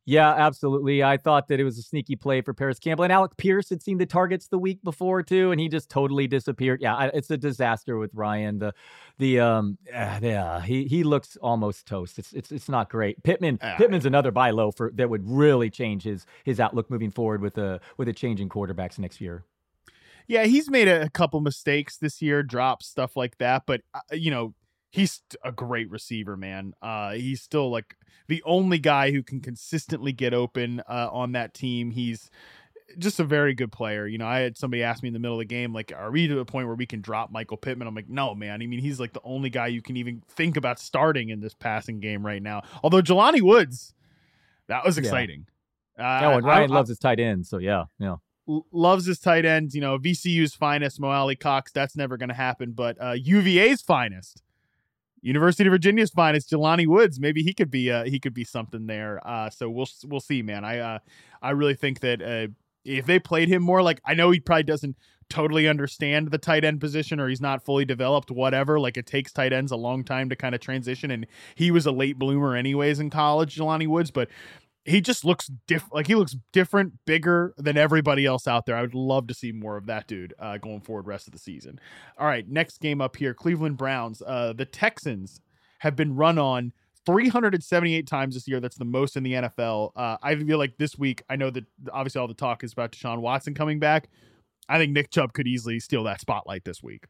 Yeah, absolutely. I thought that it was a sneaky play for Parris Campbell. And Alec Pierce had seen the targets the week before too, and he just totally disappeared. Yeah, it's a disaster with Ryan. The the um yeah, he he looks almost toast. It's it's it's not great. Pittman uh, Pittman's another buy low for that would really change his his outlook moving forward with a with a change in quarterbacks next year. Yeah, he's made a, a couple mistakes this year, drops stuff like that, but uh, you know, he's a great receiver, man. Uh, he's still like the only guy who can consistently get open uh, on that team. He's just a very good player. You know, I had somebody ask me in the middle of the game, like, are we to the point where we can drop Michael Pittman? I'm like, no, man. I mean, he's like the only guy you can even think about starting in this passing game right now. Although Jelani Woods, that was exciting. Yeah, uh, yeah well, Ryan I, loves I, his tight end, so yeah, yeah loves his tight ends. You know, VCU's finest, Mo Alie-Cox. That's never going to happen. But uh, UVA's finest, University of Virginia's finest, Jelani Woods. Maybe he could be uh, he could be something there. Uh, so we'll we'll see, man. I uh, I really think that uh, if they played him more, like I know he probably doesn't totally understand the tight end position or he's not fully developed, whatever. Like it takes tight ends a long time to kind of transition, and he was a late bloomer anyways in college, Jelani Woods. But he just looks different. Like he looks different, bigger than everybody else out there. I would love to see more of that dude uh, going forward rest of the season. All right, next game up here: Cleveland Browns. Uh, the Texans have been run on 378 times this year. That's the most in the NFL. Uh, I feel like this week. I know that obviously all the talk is about Deshaun Watson coming back. I think Nick Chubb could easily steal that spotlight this week.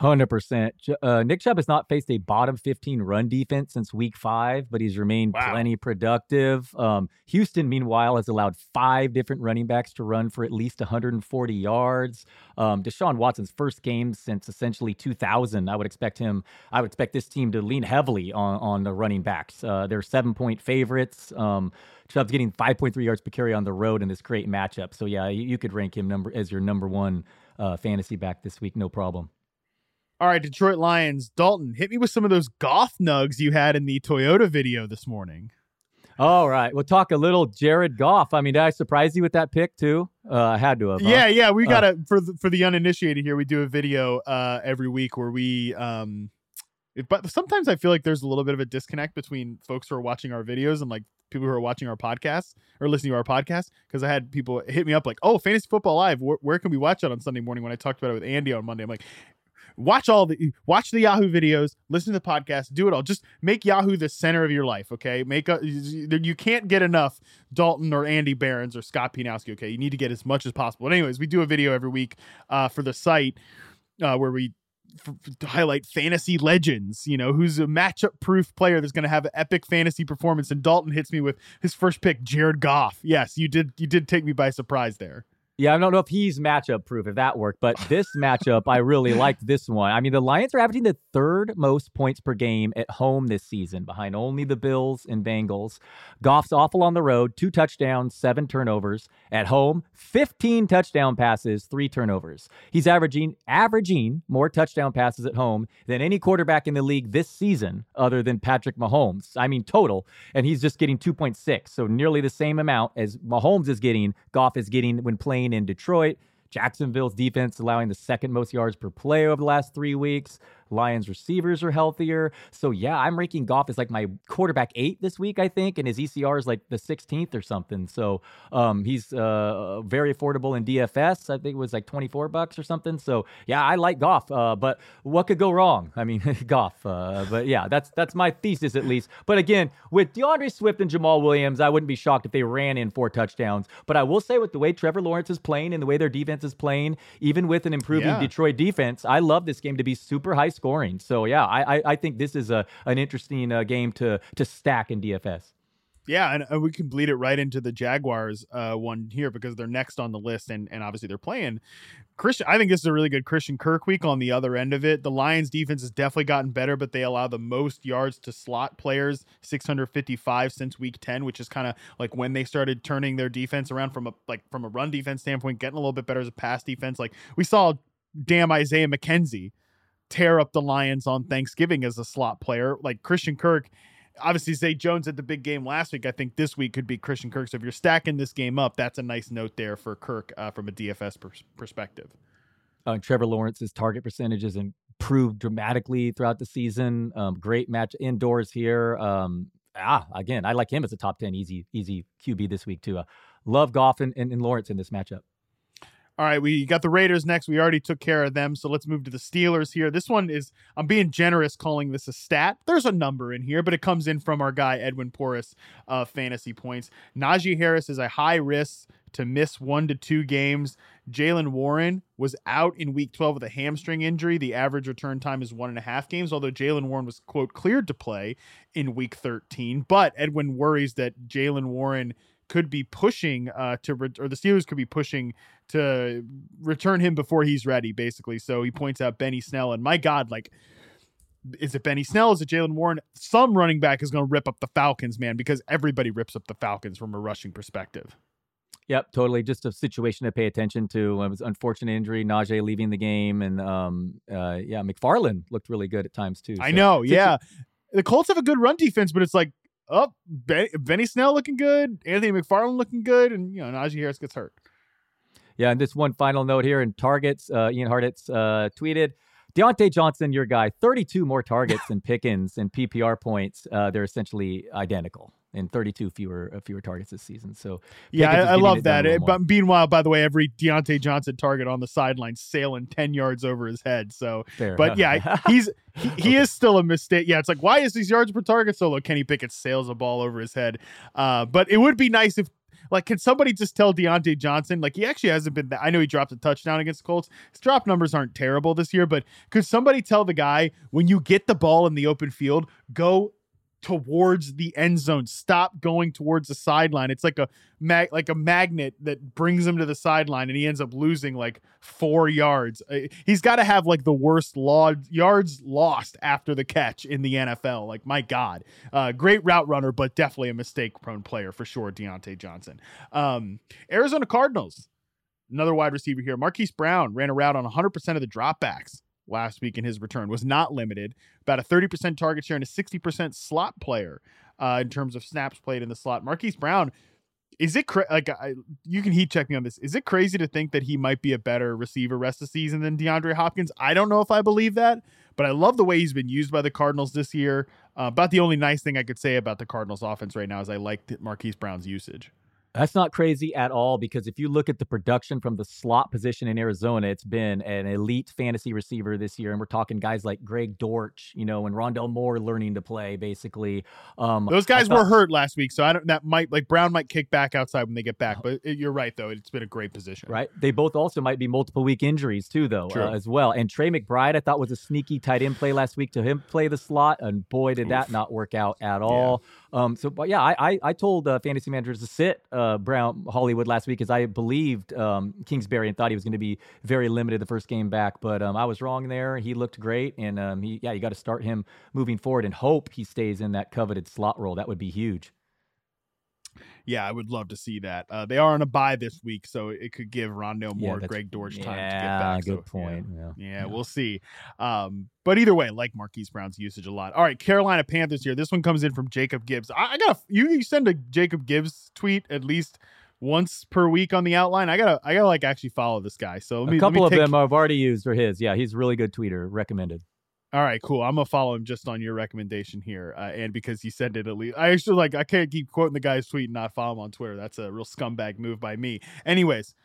Hundred percent. Uh, Nick Chubb has not faced a bottom fifteen run defense since Week Five, but he's remained wow. plenty productive. Um, Houston, meanwhile, has allowed five different running backs to run for at least 140 yards. Um, Deshaun Watson's first game since essentially 2000. I would expect him. I would expect this team to lean heavily on on the running backs. Uh, they're seven point favorites. Um, Chubb's getting 5.3 yards per carry on the road in this great matchup. So yeah, you, you could rank him number as your number one uh, fantasy back this week, no problem. All right, Detroit Lions. Dalton, hit me with some of those Goff nugs you had in the Toyota video this morning. All right, we'll talk a little Jared Goff. I mean, did I surprise you with that pick too? Uh, I had to have. Yeah, huh? yeah. We got uh, for the, for the uninitiated here. We do a video uh, every week where we. Um, but sometimes I feel like there's a little bit of a disconnect between folks who are watching our videos and like people who are watching our podcast or listening to our podcast because I had people hit me up like, "Oh, Fantasy Football Live, where, where, can we watch it on Sunday morning?" When I talked about it with Andy on Monday, I'm like, watch all the watch the Yahoo videos, listen to the podcast, do it all. Just make Yahoo the center of your life, okay? Make a you can't get enough Dalton or Andy Behrens or Scott Pianowski, okay? You need to get as much as possible. But anyways, we do a video every week uh, for the site uh, where we highlight fantasy legends, you know, who's a matchup proof player that's going to have an epic fantasy performance. And Dalton hits me with his first pick, Jared Goff. Yes, you did. You did take me by surprise there. Yeah, I don't know if he's matchup proof if that worked, but this matchup, I really liked this one. I mean, the Lions are averaging the third most points per game at home this season, behind only the Bills and Bengals. Goff's awful on the road, two touchdowns, seven turnovers. At home, 15 touchdown passes, three turnovers. He's averaging averaging more touchdown passes at home than any quarterback in the league this season, other than Patrick Mahomes. I mean, total, and he's just getting 2.6, so nearly the same amount as Mahomes is getting. Goff is getting when playing in Detroit. Jacksonville's defense allowing the second most yards per play over the last three weeks. Lions receivers are healthier. So yeah, I'm ranking Goff as like my quarterback eight this week, I think, and his ECR is like the 16th or something. So um, he's uh, very affordable in DFS. I think it was like 24 bucks or something. So yeah, I like Goff. Uh, but what could go wrong? I mean, Goff. Uh, but yeah, that's that's my thesis at least. But again, with D'Andre Swift and Jamaal Williams, I wouldn't be shocked if they ran in four touchdowns. But I will say, with the way Trevor Lawrence is playing and the way their defense is playing, even with an improving yeah. Detroit defense, I love this game to be super high scoring. So yeah, I I, I think this is a an interesting uh, game to to stack in DFS. Yeah, and, and we can bleed it right into the Jaguars uh, one here because they're next on the list, and and obviously they're playing Christian. I think this is a really good Christian Kirk week on the other end of it. The Lions defense has definitely gotten better, but they allow the most yards to slot players, 655 since week 10, which is kind of like when they started turning their defense around from a like from a run defense standpoint, getting a little bit better as a pass defense. Like we saw, damn Isaiah McKenzie tear up the Lions on Thanksgiving as a slot player. Like Christian Kirk obviously Zay Jones at the big game last week. I think this week could be Christian Kirk. So if you're stacking this game up, that's a nice note there for Kirk uh, from a DFS pers- perspective. Uh, Trevor Lawrence's target percentage has improved dramatically throughout the season. Um, great match indoors here. Um, ah, again, I like him as a top ten easy easy QB this week too. Uh, love Goff and, and, and Lawrence in this matchup. All right, we got the Raiders next. We already took care of them, so let's move to the Steelers here. This one is I'm being generous calling this a stat. There's a number in here, but it comes in from our guy Edwin Porras uh, fantasy points. Najee Harris is a high risk to miss one to two games. Jaylen Warren was out in week 12 with a hamstring injury. The average return time is one and a half games, although Jaylen Warren was, quote, cleared to play in week 13. But Edwin worries that Jaylen Warren could be pushing uh, to re- or the Steelers could be pushing to return him before he's ready, basically. So he points out Benny Snell, and my God, like, is it Benny Snell? Is it Jaylen Warren? Some running back is going to rip up the Falcons, man, because everybody rips up the Falcons from a rushing perspective. Yep, totally. Just a situation to pay attention to. It was unfortunate injury, Najee leaving the game, and um, uh, yeah, McFarland looked really good at times too. So. I know, yeah. The Colts have a good run defense, but it's like oh, Benny Snell looking good, Anthony McFarland looking good, and you know Najee Harris gets hurt. Yeah, and this one final note here in targets, uh, Ian Hartitz uh, tweeted, Diontae Johnson, your guy, 32 more targets than Pickens and PPR points. Uh, they're essentially identical and 32 fewer uh, fewer targets this season. So yeah, I, I love that. It, but meanwhile, by the way, every Diontae Johnson target on the sideline sailing 10 yards over his head. So, Fair. but yeah, he's he, he okay. is still a mistake. Yeah, it's like why is these yards per target so low? Kenny Pickett sails a ball over his head. Uh, but it would be nice if like, can somebody just tell Diontae Johnson? Like, he actually hasn't been. That, I know he dropped a touchdown against the Colts. His drop numbers aren't terrible this year, but could somebody tell the guy when you get the ball in the open field, go towards the end zone. Stop going towards the sideline. It's like a mag- like a magnet that brings him to the sideline, and he ends up losing like four yards. Uh, he's got to have like the worst law- yards lost after the catch in the NFL. Like my God, uh, great route runner, but definitely a mistake prone player for sure. Diontae Johnson, um, Arizona Cardinals. Another wide receiver here. Marquise Brown ran a route on 100% of the dropbacks last week in his return, was not limited. About a 30% target share and a 60% slot player uh, in terms of snaps played in the slot. Marquise Brown, is it cra- like I, you can heat check me on this? Is it crazy to think that he might be a better receiver rest of season than DeAndre Hopkins? I don't know if I believe that, but I love the way he's been used by the Cardinals this year. Uh, about the only nice thing I could say about the Cardinals offense right now is I like Marquise Brown's usage. That's not crazy at all because if you look at the production from the slot position in Arizona, it's been an elite fantasy receiver this year. And we're talking guys like Greg Dortch, you know, and Rondale Moore learning to play basically. Um, Those guys thought, were hurt last week. So I don't, that might, like Brown might kick back outside when they get back. But it, you're right, though. It's been a great position. Right. They both also might be multiple week injuries, too, though, uh, as well. And Trey McBride, I thought was a sneaky tight end play last week to him play the slot. And boy, did Oof. that not work out at all. Yeah. Um, so, but yeah, I I, I told uh, fantasy managers to sit uh, Brown Hollywood last week because I believed um, Kingsbury and thought he was going to be very limited the first game back, but um, I was wrong there. He looked great, and um, he yeah, you got to start him moving forward and hope he stays in that coveted slot role. That would be huge yeah, I would love to see that. Uh, they are on a bye this week, so it could give Rondale Moore, yeah, Greg Dortch time yeah, to get back. Good so, point. Yeah, yeah, we'll see. Um, but either way, like Marquise Brown's usage a lot. All right, Carolina Panthers here. This one comes in from Jacob Gibbs. I, I got you. You send a Jacob Gibbs tweet at least once per week on the outline. I gotta, I gotta like actually follow this guy. So a couple of take... them I've already used are his. Yeah, he's a really good tweeter. Recommended. All right, cool. I'm gonna follow him just on your recommendation here, uh, and because he said it at least. I actually like. I can't keep quoting the guy's tweet and not follow him on Twitter. That's a real scumbag move by me. Anyways,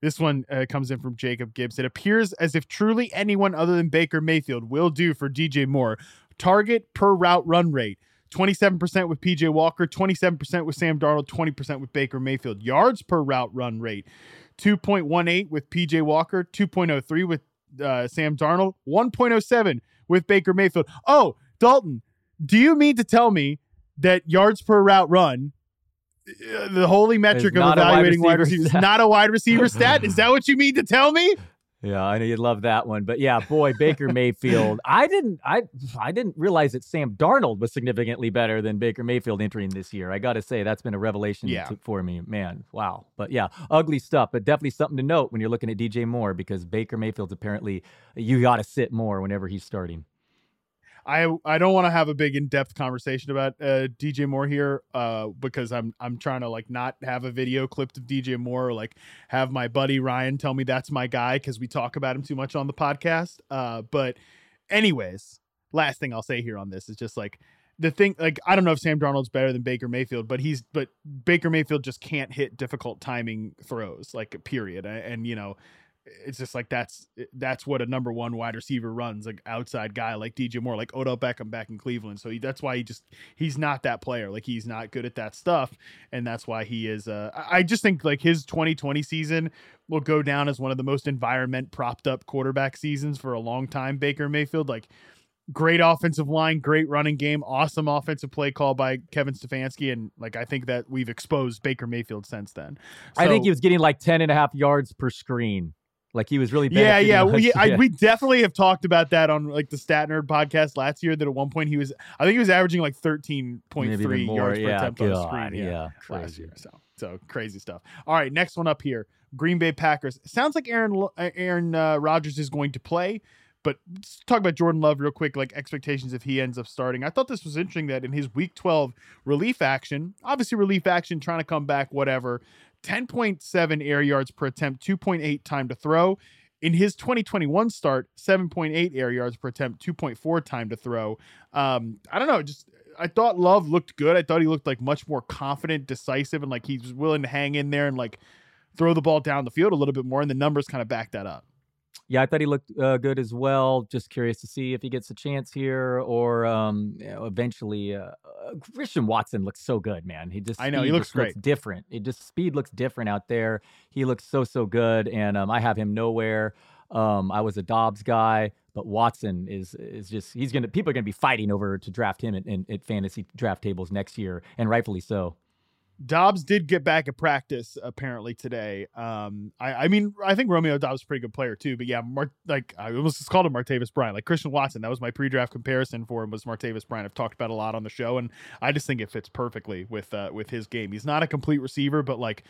this one uh, comes in from Jacob Gibbs. It appears as if truly anyone other than Baker Mayfield will do for DJ Moore. Target per route run rate. 27% with PJ Walker, 27% with Sam Darnold, 20% with Baker Mayfield. Yards per route run rate 2.18 with PJ Walker, 2.03 with uh, Sam Darnold, 1.07 with Baker Mayfield. Oh, Dalton, do you mean to tell me that yards per route run, uh, the holy metric of evaluating wide, wide receivers, is not a wide receiver stat? Is that what you mean to tell me? Yeah, I know you'd love that one, but yeah, boy, Baker Mayfield. I didn't, I, I didn't realize that Sam Darnold was significantly better than Baker Mayfield entering this year. I got to say that's been a revelation yeah. to, for me, man. Wow, but yeah, ugly stuff, but definitely something to note when you're looking at DJ Moore because Baker Mayfield's apparently you got to sit more whenever he's starting. I I don't want to have a big in depth conversation about uh, DJ Moore here, uh, because I'm I'm trying to like not have a video clipped of DJ Moore or like have my buddy Ryan tell me that's my guy because we talk about him too much on the podcast. Uh, but anyways, last thing I'll say here on this is just like the thing like I don't know if Sam Darnold's better than Baker Mayfield, but he's but Baker Mayfield just can't hit difficult timing throws like period. And, and you know it's just like that's that's what a number one wide receiver runs, like outside guy like DJ Moore, like Odell Beckham back in Cleveland. So he, that's why he just he's not that player. Like he's not good at that stuff, and that's why he is. Uh, I just think like his 2020 season will go down as one of the most environment propped up quarterback seasons for a long time. Baker Mayfield, like great offensive line, great running game, awesome offensive play call by Kevin Stefanski. And like, I think that we've exposed Baker Mayfield since then. So, I think he was getting like 10 and a half yards per screen like he was really yeah yeah. we I, we definitely have talked about that on like the Stat Nerd podcast last year that at one point he was I think he was averaging like thirteen point three yards yeah, per attempt God, on screen yeah, yeah last year so so crazy stuff. All right next one up here Green Bay Packers. Sounds like Aaron Aaron uh, Rodgers is going to play but let's talk about Jordan Love real quick, like expectations if he ends up starting. I thought this was interesting that in his week 12 relief action, obviously relief action, trying to come back, whatever, 10.7 air yards per attempt, 2.8 time to throw. In his 2021 start, 7.8 air yards per attempt, 2.4 time to throw. Um, I don't know, just I thought Love looked good. I thought he looked like much more confident, decisive, and like he's willing to hang in there and like throw the ball down the field a little bit more. And the numbers kind of back that up. Yeah, I thought he looked uh, good as well. Just curious to see if he gets a chance here or um, you know, eventually. Uh, uh, Christian Watson looks so good, man. He just I know he looks great. Looks different. It just speed looks different out there. He looks so so good, and um, I have him nowhere. Um, I was a Doubs guy, but Watson is is just he's gonna people are gonna be fighting over to draft him at, at fantasy draft tables next year, and rightfully so. Doubs did get back at practice apparently today. Um, I, I mean, I think Romeo Doubs is a pretty good player too. But yeah, Mar- like I almost called him Martavis Bryant, like Christian Watson. That was my pre-draft comparison for him was Martavis Bryant. I've talked about a lot on the show, and I just think it fits perfectly with uh, with his game. He's not a complete receiver, but like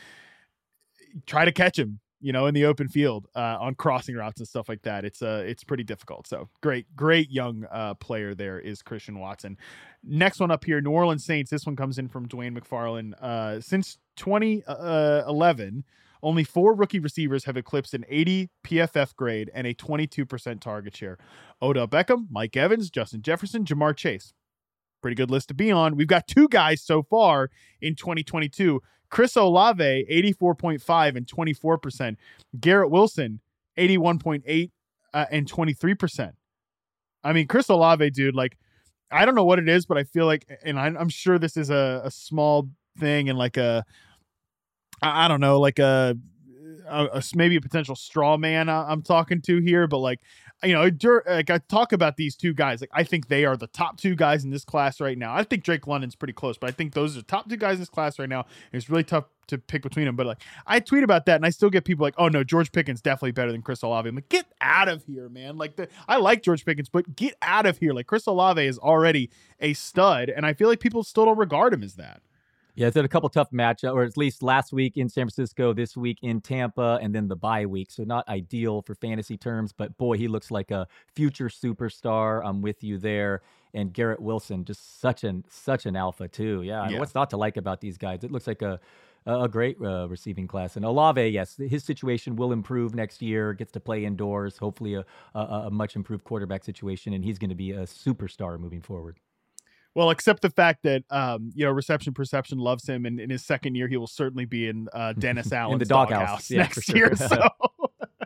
try to catch him you know, in the open field uh, on crossing routes and stuff like that. It's uh, it's pretty difficult. So great, great young uh, player there is Christian Watson. Next one up here, New Orleans Saints. This one comes in from Dwain McFarland. Uh, since 2011, only four rookie receivers have eclipsed an 80 PFF grade and a 22% target share. Odell Beckham, Mike Evans, Justin Jefferson, Ja'Marr Chase. Pretty good list to be on. We've got two guys so far in 2022 Chris Olave, 84.5 and 24%. Garrett Wilson, 81.8 uh, and 23%. I mean, Chris Olave, dude, like, I don't know what it is, but I feel like, and I'm, sure this is a, a small thing and like a, I, I don't know, like a, a, a, maybe a potential straw man I'm talking to here, but like you know, like I talk about these two guys, like I think they are the top two guys in this class right now. I think Drake London's pretty close, but I think those are the top two guys in this class right now. It's really tough to pick between them. But like I tweet about that, and I still get people like, "Oh no, George Pickens definitely better than Chris Olave." I'm like, get out of here, man! Like the, I like George Pickens, but get out of here. Like Chris Olave is already a stud, and I feel like people still don't regard him as that. Yeah, it's had a couple tough matchups, or at least last week in San Francisco, this week in Tampa, and then the bye week. So not ideal for fantasy terms, but boy, he looks like a future superstar. I'm with you there. And Garrett Wilson, just such an such an alpha too. Yeah, yeah. what's not to like about these guys? It looks like a a great uh, receiving class. And Olave, yes, his situation will improve next year. Gets to play indoors. Hopefully, a, a, a much improved quarterback situation, and he's going to be a superstar moving forward. Well, except the fact that um, you know reception perception loves him, and in his second year, he will certainly be in uh, Dennis Allen's in the doghouse doghouse yeah, next sure. year. So,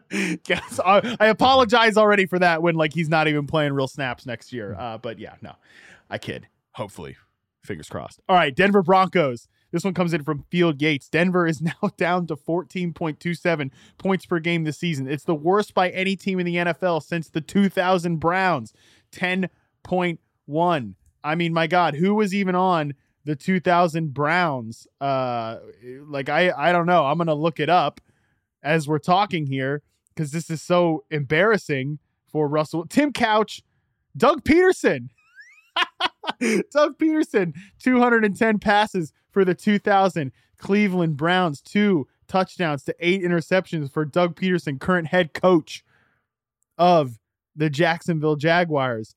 yes, I, I, apologize already for that. When like he's not even playing real snaps next year. Hmm. Uh, but yeah, no, I kid. Hopefully, fingers crossed. All right, Denver Broncos. This one comes in from Field Yates. Denver is now down to 14.27 points per game this season. It's the worst by any team in the NFL since the 2000 Browns. 10.1. I mean, my God, who was even on the 2000 Browns? Uh, like I, I don't know. I'm gonna look it up as we're talking here because this is so embarrassing for Russell. Tim Couch, Doug Pederson. Doug Pederson, 210 passes for the 2000 Cleveland Browns, two touchdowns to eight interceptions for Doug Pederson, current head coach of the Jacksonville Jaguars.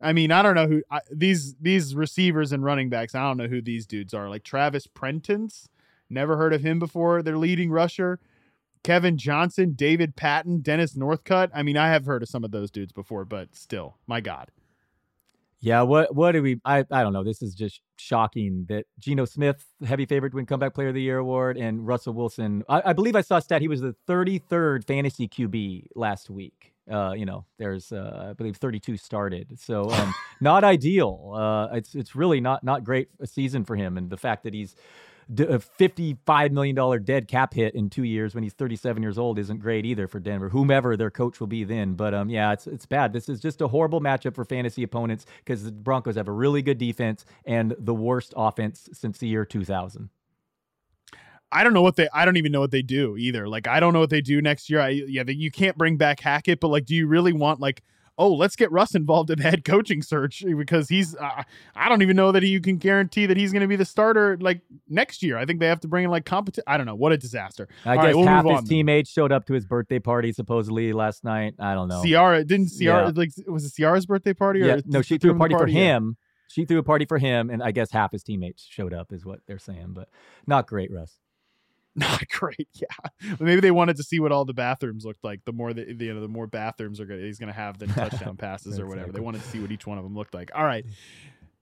I mean, I don't know who I, these these receivers and running backs. I don't know who these dudes are. Like Travis Prentice, never heard of him before. Their leading rusher, Kevin Johnson, David Patten, Dennis Northcutt. I mean, I have heard of some of those dudes before, but still, my God. Yeah, what what do we? I I don't know. This is just shocking that Geno Smith, heavy favorite to win Comeback Player of the Year award, and Russell Wilson. I, I believe I saw a stat. He was the 33rd fantasy QB last week. Uh, you know, there's uh, I believe 32 started, so um, not ideal. Uh, it's it's really not not great a season for him, and the fact that he's a $55 million dead cap hit in two years when he's 37 years old isn't great either for Denver, whomever their coach will be then. But um, yeah, it's, it's bad. This is just a horrible matchup for fantasy opponents because the Broncos have a really good defense and the worst offense since the year 2000. I don't know what they. I don't even know what they do either. Like I don't know what they do next year. I yeah, you can't bring back Hackett, but like, do you really want like oh, let's get Russ involved in the head coaching search because he's, uh, I don't even know that you can guarantee that he's going to be the starter like next year. I think they have to bring in like competition. I don't know. What a disaster. I All guess right, we'll half his teammates showed up to his birthday party supposedly last night. I don't know. Ciara didn't Ciara yeah. like was it Ciara's birthday party? Or yeah, no, she threw a party, party for him. She threw a party for him, and I guess half his teammates showed up, is what they're saying. But not great, Russ. Not great. Yeah, maybe they wanted to see what all the bathrooms looked like. The more the, you know, the more bathrooms are gonna, he's going to have than touchdown passes or whatever. They wanted to see what each one of them looked like. All right.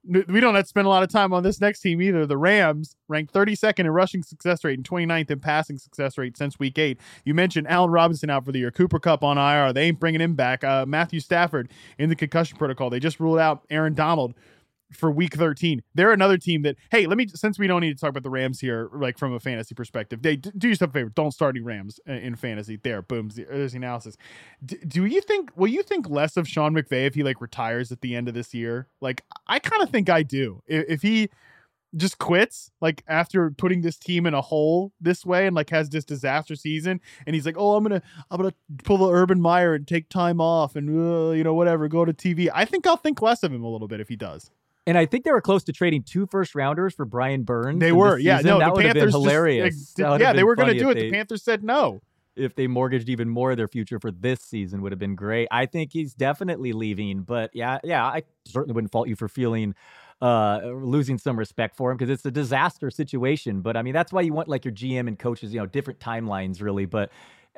We don't have to spend a lot of time on this next team either. The Rams ranked 32nd in rushing success rate and 29th in passing success rate since week eight. You mentioned Allen Robinson out for the year, Cooper Kupp on IR. They ain't bringing him back. Uh, Matthew Stafford in the concussion protocol. They just ruled out Aaron Donald for week 13. They're another team that, hey, let me, since we don't need to talk about the Rams here, like from a fantasy perspective, they do yourself a favor. Don't start any Rams in fantasy. There, boom, there's the analysis. D- do you think, will you think less of Sean McVay if he like retires at the end of this year? Like, I kind of think I do. If, if he, just quits like after putting this team in a hole this way and like has this disaster season and he's like oh i'm gonna i'm gonna pull the urban meyer and take time off and uh, you know whatever go to tv i think i'll think less of him a little bit if he does and I think they were close to trading two first rounders for Brian Burns. They were, yeah. No, that the Panthers hilarious. Just, like, yeah, they were going to do it. They, the Panthers said no. If they mortgaged even more of their future for this season, would have been great. I think he's definitely leaving, but yeah, yeah, I certainly wouldn't fault you for feeling uh, losing some respect for him because it's a disaster situation. But I mean, that's why you want like your GM and coaches, you know, different timelines really. But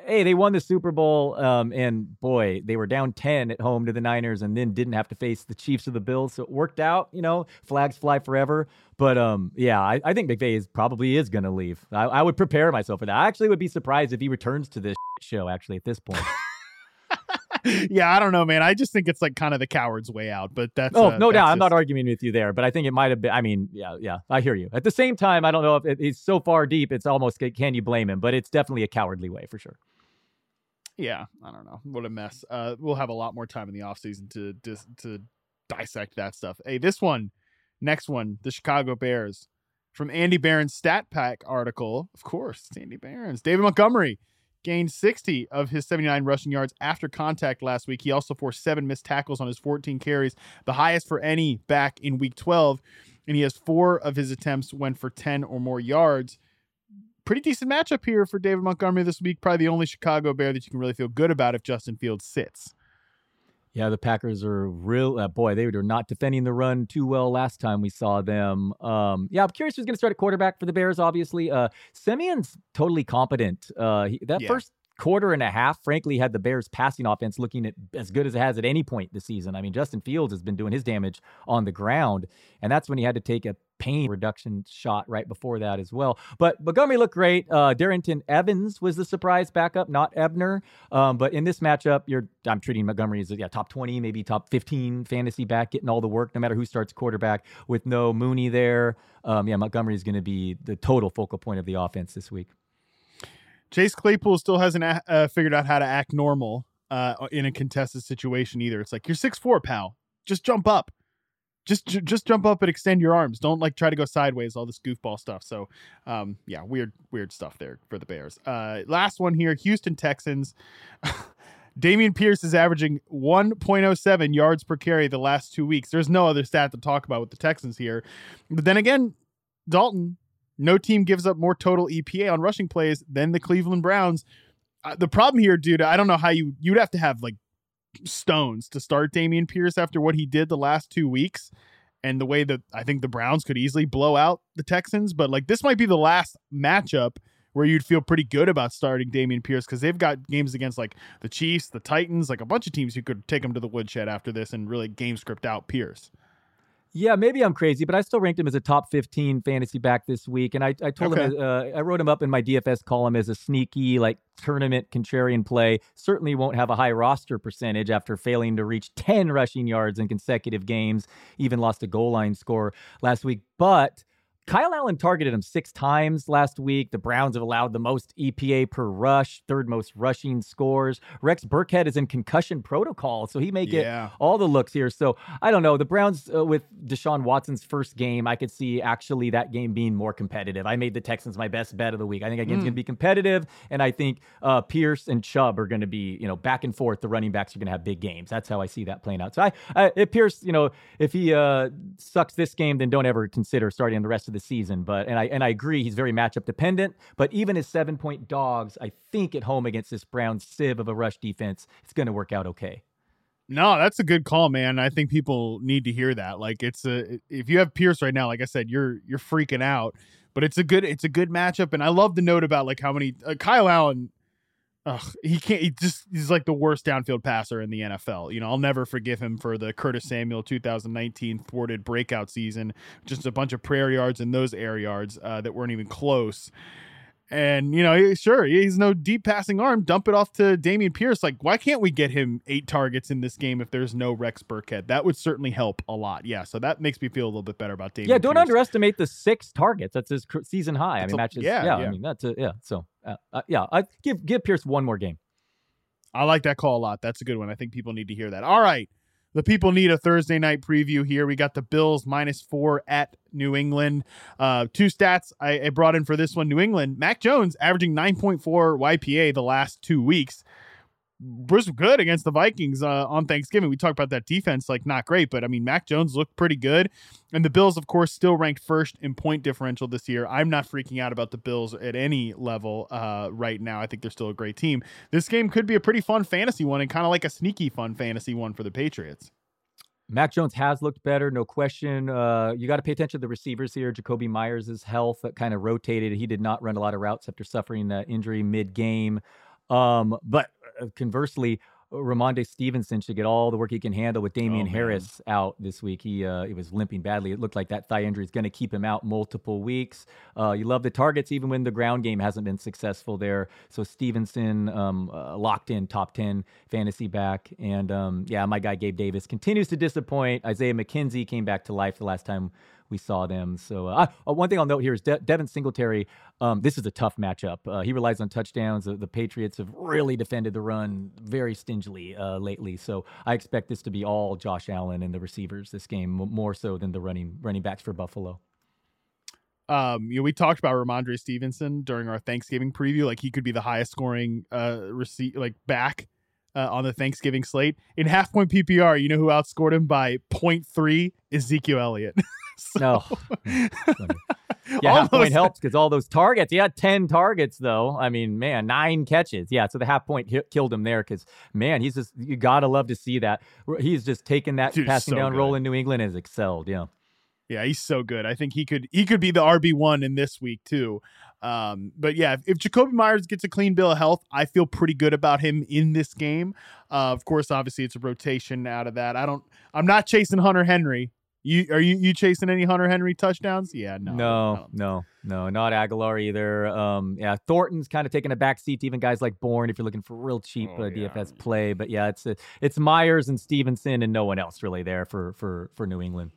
hey, they won the Super Bowl, um, and boy, they were down 10 at home to the Niners and then didn't have to face the Chiefs or the Bills. So it worked out, you know, flags fly forever. But um, yeah, I, I think McVay is probably is going to leave. I, I, would prepare myself for that. I actually would be surprised if he returns to this show, actually, at this point. yeah, I don't know, man. I just think it's like kind of the coward's way out. But that's oh, uh, no that's doubt. Just... I'm not arguing with you there, but I think it might have been. I mean, yeah, yeah, I hear you. At the same time, I don't know if it, it's so far deep. It's almost can you blame him? But it's definitely a cowardly way for sure yeah, I don't know. What a mess. Uh, we'll have a lot more time in the offseason to dis- to dissect that stuff. Hey, this one, next one, the Chicago Bears. From Andy Barron's Stat Pack article, of course, it's Andy Barron's. David Montgomery gained 60 of his 79 rushing yards after contact last week. He also forced seven missed tackles on his 14 carries, the highest for any back in week 12. And he has four of his attempts went for 10 or more yards pretty decent matchup here for David Montgomery this week. Probably the only Chicago Bear that you can really feel good about if Justin Fields sits. Yeah, the Packers are real. Uh, boy, they were not defending the run too well last time we saw them. Um, yeah, I'm curious who's going to start at quarterback for the Bears. Obviously, uh, Siemian's totally competent. Uh, he, that Yeah. first quarter and a half, frankly, had the Bears passing offense looking at as good as it has at any point this season. I mean, Justin Fields has been doing his damage on the ground, and that's when he had to take a pain reduction shot right before that as well. But Montgomery looked great. Uh, Darrynton Evans was the surprise backup, not Ebner. Um, but in this matchup, you're I'm treating Montgomery as yeah, top 20, maybe top 15 fantasy back, getting all the work no matter who starts quarterback. With no Mooney there, um, yeah, Montgomery is going to be the total focal point of the offense this week. Chase Claypool still hasn't a- uh, figured out how to act normal uh, in a contested situation either. It's like you're six four, pal. Just jump up. Just j- just jump up and extend your arms. Don't like try to go sideways. All this goofball stuff. So, um, yeah, weird weird stuff there for the Bears. Uh, last one here, Houston Texans. Dameon Pierce is averaging 1.07 yards per carry the last two weeks. There's no other stat to talk about with the Texans here. But then again, Dalton, no team gives up more total EPA on rushing plays than the Cleveland Browns. Uh, the problem here, dude, I don't know how you you'd have to have like stones to start Dameon Pierce after what he did the last two weeks and the way that I think the Browns could easily blow out the Texans. But like this might be the last matchup where you'd feel pretty good about starting Dameon Pierce because they've got games against like the Chiefs, the Titans, like a bunch of teams who could take him to the woodshed after this and really game script out Pierce. Yeah, maybe I'm crazy, but I still ranked him as a top 15 fantasy back this week. And I, I told him, uh, I wrote him up in my DFS column as a sneaky, like tournament contrarian play. Certainly won't have a high roster percentage after failing to reach 10 rushing yards in consecutive games, even lost a goal line score last week. But Kyle Allen targeted him six times last week. The Browns have allowed the most EPA per rush, third most rushing scores. Rex Burkhead is in concussion protocol, so he may get Yeah. all the looks here. So I don't know. The Browns uh, with Deshaun Watson's first game, I could see actually that game being more competitive. I made the Texans my best bet of the week. I think that game's going to be competitive, and I think uh, Pierce and Chubb are going to be, you know, back and forth. The running backs are going to have big games. That's how I see that playing out. So I, I if Pierce, you know, if he uh, sucks this game, then don't ever consider starting the rest of the season. But and I and I agree, he's very matchup dependent. But even as seven point dogs, I think at home against this Brown sieve of a rush defense, it's going to work out okay. No, that's a good call, man. I think people need to hear that. Like it's a if you have Pierce right now, like I said, you're you're freaking out. But it's a good it's a good matchup, and I love the note about like how many uh, Kyle Allen. Ugh, he can't. He just he's like the worst downfield passer in the NFL. You know, I'll never forgive him for the Curtis Samuel 2019 thwarted breakout season. Just a bunch of prayer yards and those air yards uh, that weren't even close. And you know, sure, he's no deep passing arm. Dump it off to Dameon Pierce. Like, why can't we get him eight targets in this game if there's no Rex Burkhead? That would certainly help a lot. Yeah, so that makes me feel a little bit better about Dameon. Yeah, don't Pierce. underestimate the six targets. That's his season high. That's I mean, a- matches. yeah, Yeah, yeah. I mean that's a yeah. So uh, uh, yeah, I give give Pierce one more game. I like that call a lot. That's a good one. I think people need to hear that. All right. The people need a Thursday night preview here. We got the Bills minus four at New England. Uh, two stats I, I brought in for this one. New England, Mac Jones averaging 9.4 YPA the last two weeks. Was good against the Vikings uh, on Thanksgiving. We talked about that defense, like not great, but I mean, Mac Jones looked pretty good. And the Bills, of course, still ranked first in point differential this year. I'm not freaking out about the Bills at any level uh, right now. I think they're still a great team. This game could be a pretty fun fantasy one and kind of like a sneaky fun fantasy one for the Patriots. Mac Jones has looked better, no question. Uh, you got to pay attention to the receivers here. Jakobi Meyers' health kind of rotated. He did not run a lot of routes after suffering that injury mid-game. Um, but uh, conversely, Rhamondre Stevenson should get all the work he can handle with Damian man. Harris out this week. He uh, he was limping badly. It looked like that thigh injury is going to keep him out multiple weeks. Uh, you love the targets even when the ground game hasn't been successful there. So Stevenson um, uh, locked in top 10 fantasy back. And um, yeah, my guy Gabe Davis continues to disappoint. Isaiah McKenzie came back to life the last time we saw them. So uh, uh, one thing I'll note here is De- Devin Singletary. Um, this is a tough matchup. Uh, he relies on touchdowns. The, the Patriots have really defended the run very stingily uh, lately. So I expect this to be all Josh Allen and the receivers this game, more so than the running running backs for Buffalo. Um, you know, we talked about Rhamondre Stevenson during our Thanksgiving preview. Like he could be the highest scoring uh receipt like back uh, on the Thanksgiving slate. In half point PPR, you know who outscored him by 0.3? Ezekiel Elliott. so, No. Yeah, half point helps because all those targets. He had 10 targets, though. I mean, man, nine catches. Yeah, so the half point hit, killed him there because, man, he's just, you got to love to see that. He's just taken that Dude, passing so down good. role in New England and has excelled. Yeah. Yeah, he's so good. I think he could he could be the RB one in this week too. Um, but yeah, if, if Jakobi Meyers gets a clean bill of health, I feel pretty good about him in this game. Uh, of course, obviously it's a rotation out of that. I don't. I'm not chasing Hunter Henry. You are you you chasing any Hunter Henry touchdowns? Yeah, no, No, no, no, not Agholor either. Um, yeah, Thornton's kind of taking a back seat to even guys like Bourne if you're looking for real cheap Oh, uh, yeah. DFS play. But yeah, it's it's Meyers and Stevenson and no one else really there for for for New England.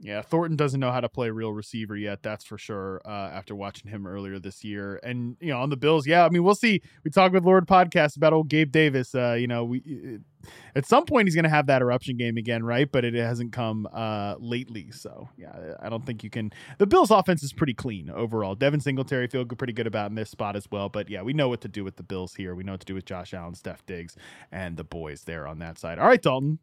Yeah, Thornton doesn't know how to play real receiver yet. That's for sure. Uh, after watching him earlier this year, and you know, on the Bills, yeah, I mean, we'll see. We talked with Lord Podcast about old Gabe Davis. Uh, you know, we at some point he's going to have that eruption game again, right? But it hasn't come uh, lately. So yeah, I don't think you can. The Bills' offense is pretty clean overall. Devin Singletary feel pretty good about in this spot as well. But yeah, we know what to do with the Bills here. We know what to do with Josh Allen, Steph Diggs, and the boys there on that side. All right, Dalton.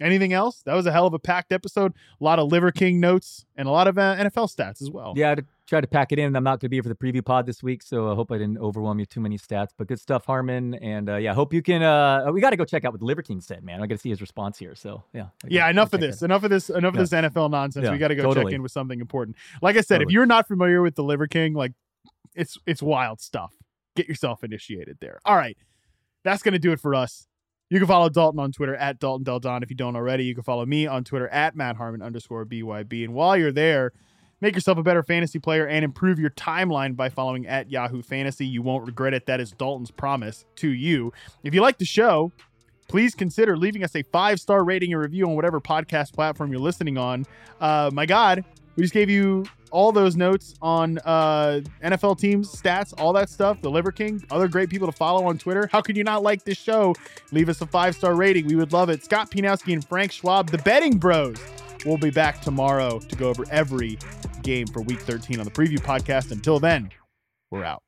Anything else? That was a hell of a packed episode. A lot of Liver King notes and a lot of uh, NFL stats as well. Yeah, to try to pack it in. I'm not going to be here for the preview pod this week, so I hope I didn't overwhelm you too many stats. But good stuff, Harmon, and uh, yeah, hope you can. Uh, we got to go check out what Liver King said, man. I got to see his response here. So yeah, Yeah, enough of this. Enough of this. Enough Yeah. of this NFL nonsense. Yeah, we got to go totally. check in with something important. Like I said, if you're not familiar with the Liver King, like it's it's wild stuff. Get yourself initiated there. All right, that's gonna do it for us. You can follow Dalton on Twitter at Dalton Del Don if you don't already. You can follow me on Twitter at Matt Harmon underscore BYB. And while you're there, make yourself a better fantasy player and improve your timeline by following at Yahoo Fantasy. You won't regret it. That is Dalton's promise to you. If you like the show, please consider leaving us a five star rating and review on whatever podcast platform you're listening on. Uh, my God, we just gave you all those notes on uh, NFL teams, stats, all that stuff. The Liver King, other great people to follow on Twitter. How could you not like this show? Leave us a five star rating. We would love it. Scott Pianowski and Frank Schwab, the betting bros. We'll be back tomorrow to go over every game for week 13 on the preview podcast. Until then, we're out.